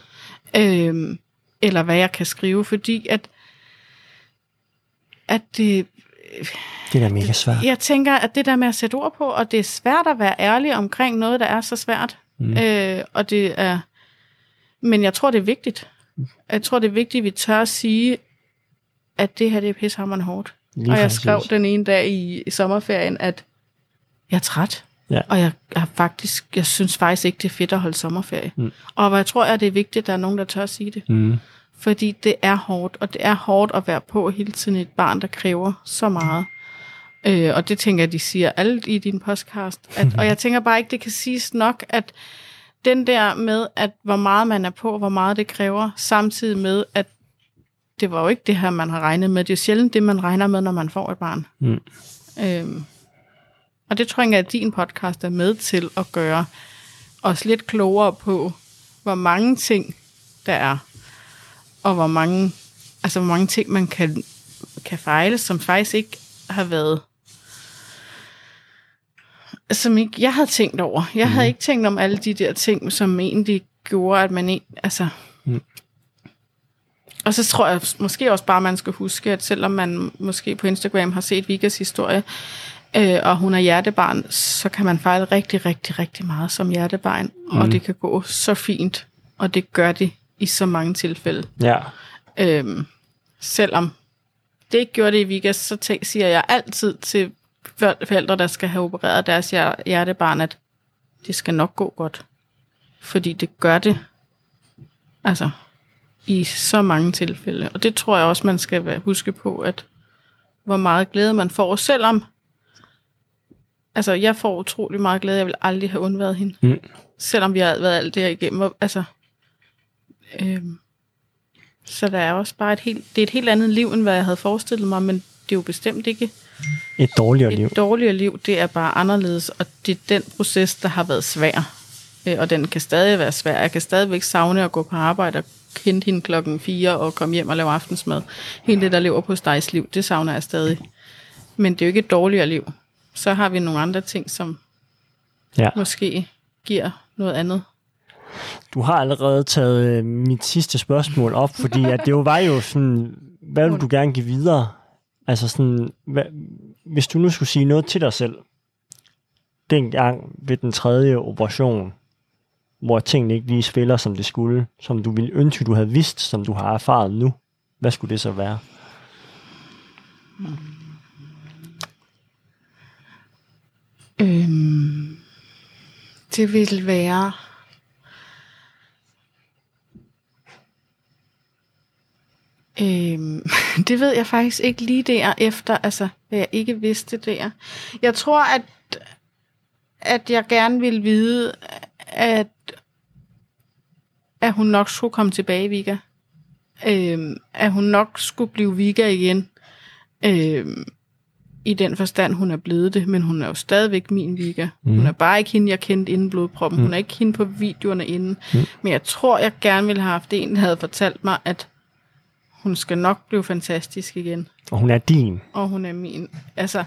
Øh, eller hvad jeg kan skrive, fordi at, at det, Det er da mega svært. jeg tænker, at det der med at sætte ord på, og det er svært at være ærlig omkring noget, der er så svært. Mm. Øh, og det er, men jeg tror, det er vigtigt. Jeg tror, det er vigtigt, at vi tør at sige, at det her det er pissehammerende hårdt. Lige og jeg præcis. skrev den ene dag i, i sommerferien, at jeg er træt. Ja. Og jeg, jeg, faktisk, jeg synes faktisk ikke, det er fedt at holde sommerferie. Mm. Og jeg tror, at det er vigtigt, at der er nogen, der tør at sige det. Mm. Fordi det er hårdt, og det er hårdt at være på hele tiden et barn, der kræver så meget. Øh, og det tænker jeg, de siger alt i din podcast. At, og jeg tænker bare ikke, det kan siges nok, at den der med, at hvor meget man er på, hvor meget det kræver, samtidig med, at det var jo ikke det her, man har regnet med. Det er sjældent det, man regner med, når man får et barn. Mm. Øhm, og det tror jeg, at din podcast er med til at gøre os lidt klogere på, hvor mange ting der er, og hvor mange, altså hvor mange ting, man kan, kan fejle, som faktisk ikke har været som ikke, jeg havde tænkt over. Jeg mm. havde ikke tænkt om alle de der ting, som egentlig gjorde, at man ikke, altså... Mm. Og så tror jeg måske også bare, man skal huske, at selvom man måske på Instagram har set Vikas historie, øh, og hun er hjertebarn, så kan man fejle rigtig, rigtig, rigtig meget som hjertebarn, mm. og det kan gå så fint, og det gør det i så mange tilfælde. Ja. Øhm, selvom det ikke gjorde det i Vikas, så tænk, siger jeg altid til forældre, der skal have opereret deres hjertebarn, at det skal nok gå godt. Fordi det gør det. Altså, i så mange tilfælde. Og det tror jeg også, man skal huske på, at hvor meget glæde man får, selvom altså, jeg får utrolig meget glæde. Jeg vil aldrig have undværet hende. Mm. Selvom vi har været alt det her igennem. Altså, øhm, så der er også bare et helt, det er et helt andet liv, end hvad jeg havde forestillet mig, men det er jo bestemt ikke et dårligere et liv. Et dårligere liv, det er bare anderledes, og det er den proces, der har været svær. Øh, og den kan stadig være svær. Jeg kan stadigvæk savne at gå på arbejde og kende hende klokken 4 og komme hjem og lave aftensmad. Hele det, der lever på stegs liv, det savner jeg stadig. Men det er jo ikke et dårligere liv. Så har vi nogle andre ting, som ja. måske giver noget andet. Du har allerede taget øh, mit sidste spørgsmål op, fordi at det jo var jo sådan, hvad vil du gerne give videre? Altså sådan, hvad, hvis du nu skulle sige noget til dig selv, dengang ved den tredje operation, hvor tingene ikke lige spiller, som det skulle, som du ville ønske, du havde vidst, som du har erfaret nu, hvad skulle det så være? Øhm, det ville være Øhm, det ved jeg faktisk ikke lige der efter, altså hvad jeg ikke vidste der. Jeg tror, at, at jeg gerne vil vide, at, at hun nok skulle komme tilbage, Vika. Øhm, at hun nok skulle blive Vika igen. Øhm, I den forstand, hun er blevet det, men hun er jo stadigvæk min Vika. Mm. Hun er bare ikke hende, jeg kendte inden blodproppen. Mm. Hun er ikke hende på videoerne inden. Mm. Men jeg tror, jeg gerne ville have haft en, der havde fortalt mig, at hun skal nok blive fantastisk igen. Og hun er din. Og hun er min. Altså,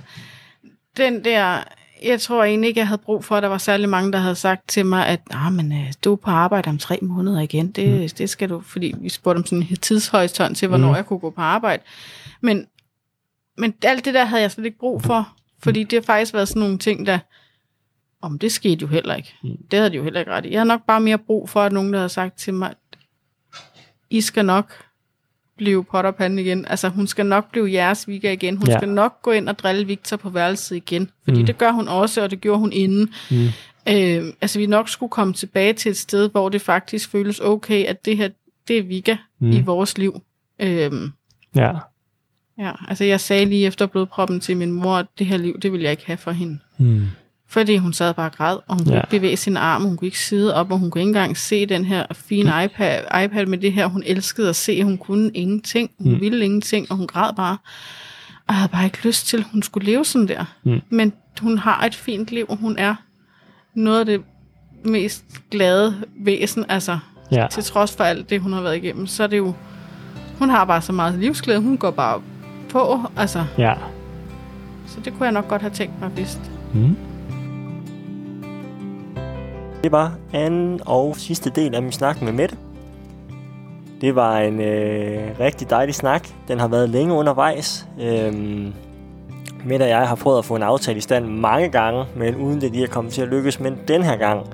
den der, jeg tror egentlig ikke, jeg havde brug for, at der var særlig mange, der havde sagt til mig, at ah, men, øh, du er på arbejde om tre måneder igen. Det, mm. det skal du, fordi vi spurgte om sådan en tidshorisont til, hvornår mm. jeg kunne gå på arbejde. Men, men alt det der havde jeg slet ikke brug for, fordi det har faktisk været sådan nogle ting, der, om det skete jo heller ikke. Mm. Det havde de jo heller ikke ret i. Jeg har nok bare mere brug for, at nogen, der havde sagt til mig, I skal nok blive potterpande igen. Altså, hun skal nok blive jeres Vika igen. Hun ja. skal nok gå ind og drille Victor på værelset igen. Fordi mm. det gør hun også, og det gjorde hun inden. Mm. Øh, altså, vi nok skulle komme tilbage til et sted, hvor det faktisk føles okay, at det her, det er Vika mm. i vores liv. Øh, ja. Ja, altså jeg sagde lige efter blodproppen til min mor, at det her liv, det vil jeg ikke have for hende. Mm. Fordi hun sad bare og græd, og hun ja. kunne ikke bevæge sin arm, hun kunne ikke sidde op, og hun kunne ikke engang se den her fine mm. iPad, iPad med det her. Hun elskede at se, hun kunne ingenting, hun mm. ville ingenting, og hun græd bare. Og jeg havde bare ikke lyst til, at hun skulle leve sådan der. Mm. Men hun har et fint liv, og hun er noget af det mest glade væsen, altså ja. til trods for alt det, hun har været igennem, så er det jo, hun har bare så meget livsglæde, hun går bare på, altså. Ja. Så det kunne jeg nok godt have tænkt mig, hvis. Mm. Det var anden og sidste del af min snak med Mette. Det var en øh, rigtig dejlig snak. Den har været længe undervejs. Øhm, Mette og jeg har prøvet at få en aftale i stand mange gange, men uden det lige er kommet til at lykkes. Men den her gang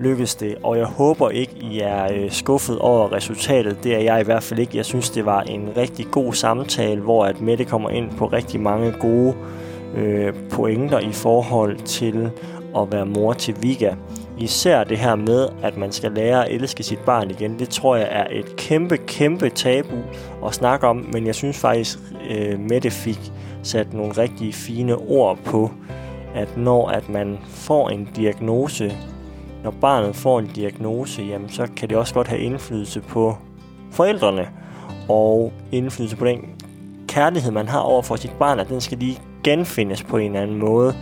lykkedes det, og jeg håber ikke, I er øh, skuffet over resultatet. Det er jeg i hvert fald ikke. Jeg synes, det var en rigtig god samtale, hvor at Mette kommer ind på rigtig mange gode øh, pointer i forhold til at være mor til Vika især det her med, at man skal lære at elske sit barn igen, det tror jeg er et kæmpe, kæmpe tabu at snakke om, men jeg synes faktisk, øh, Mette fik sat nogle rigtig fine ord på, at når at man får en diagnose, når barnet får en diagnose, jamen så kan det også godt have indflydelse på forældrene, og indflydelse på den kærlighed, man har over for sit barn, at den skal lige genfindes på en eller anden måde.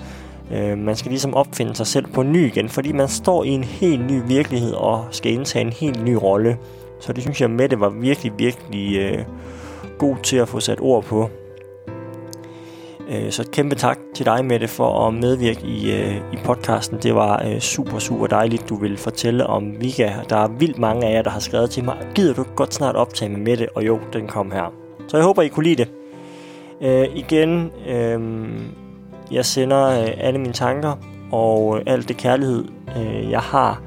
Øh, man skal ligesom opfinde sig selv på ny igen, fordi man står i en helt ny virkelighed og skal indtage en helt ny rolle. Så det synes jeg, Mette var virkelig, virkelig øh, god til at få sat ord på. Øh, så et kæmpe tak til dig, Mette, for at medvirke i, øh, i podcasten. Det var øh, super, super dejligt, du ville fortælle om Vika. Der er vildt mange af jer, der har skrevet til mig, gider du godt snart optage med Mette? Og jo, den kom her. Så jeg håber, I kunne lide det. Øh, igen, øh, jeg sender øh, alle mine tanker og øh, alt det kærlighed, øh, jeg har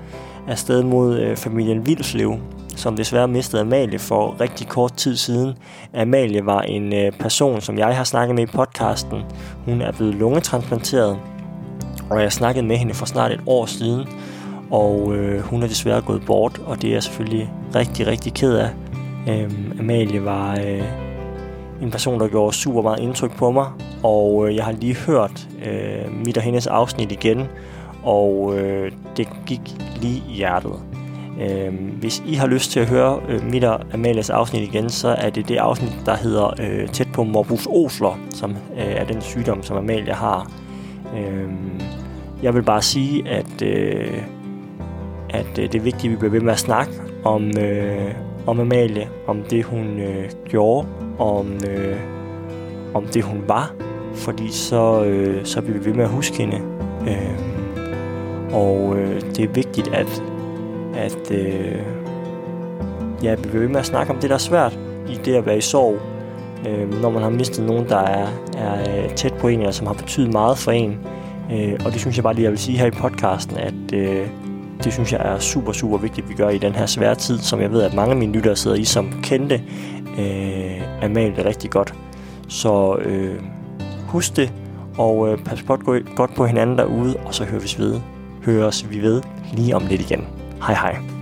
afsted mod øh, familien Vilslev, som desværre mistede Amalie for rigtig kort tid siden. Amalie var en øh, person, som jeg har snakket med i podcasten. Hun er blevet lungetransplanteret, og jeg snakkede med hende for snart et år siden, og øh, hun er desværre gået bort, og det er jeg selvfølgelig rigtig, rigtig ked af. Øh, Amalie var øh, en person, der gjorde super meget indtryk på mig, og øh, jeg har lige hørt øh, mit og hendes afsnit igen, og øh, det gik lige i hjertet. Øh, hvis I har lyst til at høre øh, mit og Amalias afsnit igen, så er det det afsnit, der hedder øh, Tæt på morbus Osler, som øh, er den sygdom, som Amalia har. Øh, jeg vil bare sige, at, øh, at øh, det er vigtigt, at vi bliver ved med at snakke om, øh, om Amalie, om det hun øh, gjorde, om, øh, om det hun var, fordi så, øh, så bliver vi ved med at huske hende. Øh, og øh, det er vigtigt, at at øh, ja, vi vil ved med at snakke om det, der er svært i det at være i sorg. Øh, når man har mistet nogen, der er, er øh, tæt på en, eller som har betydet meget for en. Øh, og det synes jeg bare lige, jeg vil sige her i podcasten, at øh, det synes jeg er super, super vigtigt, at vi gør i den her svære tid, som jeg ved, at mange af mine lyttere sidder i, som kendte øh, Amalie rigtig godt. Så øh, husk det, og øh, pas godt, godt på hinanden derude, og så høres vi ved, høres vi ved lige om lidt igen. Hej hej.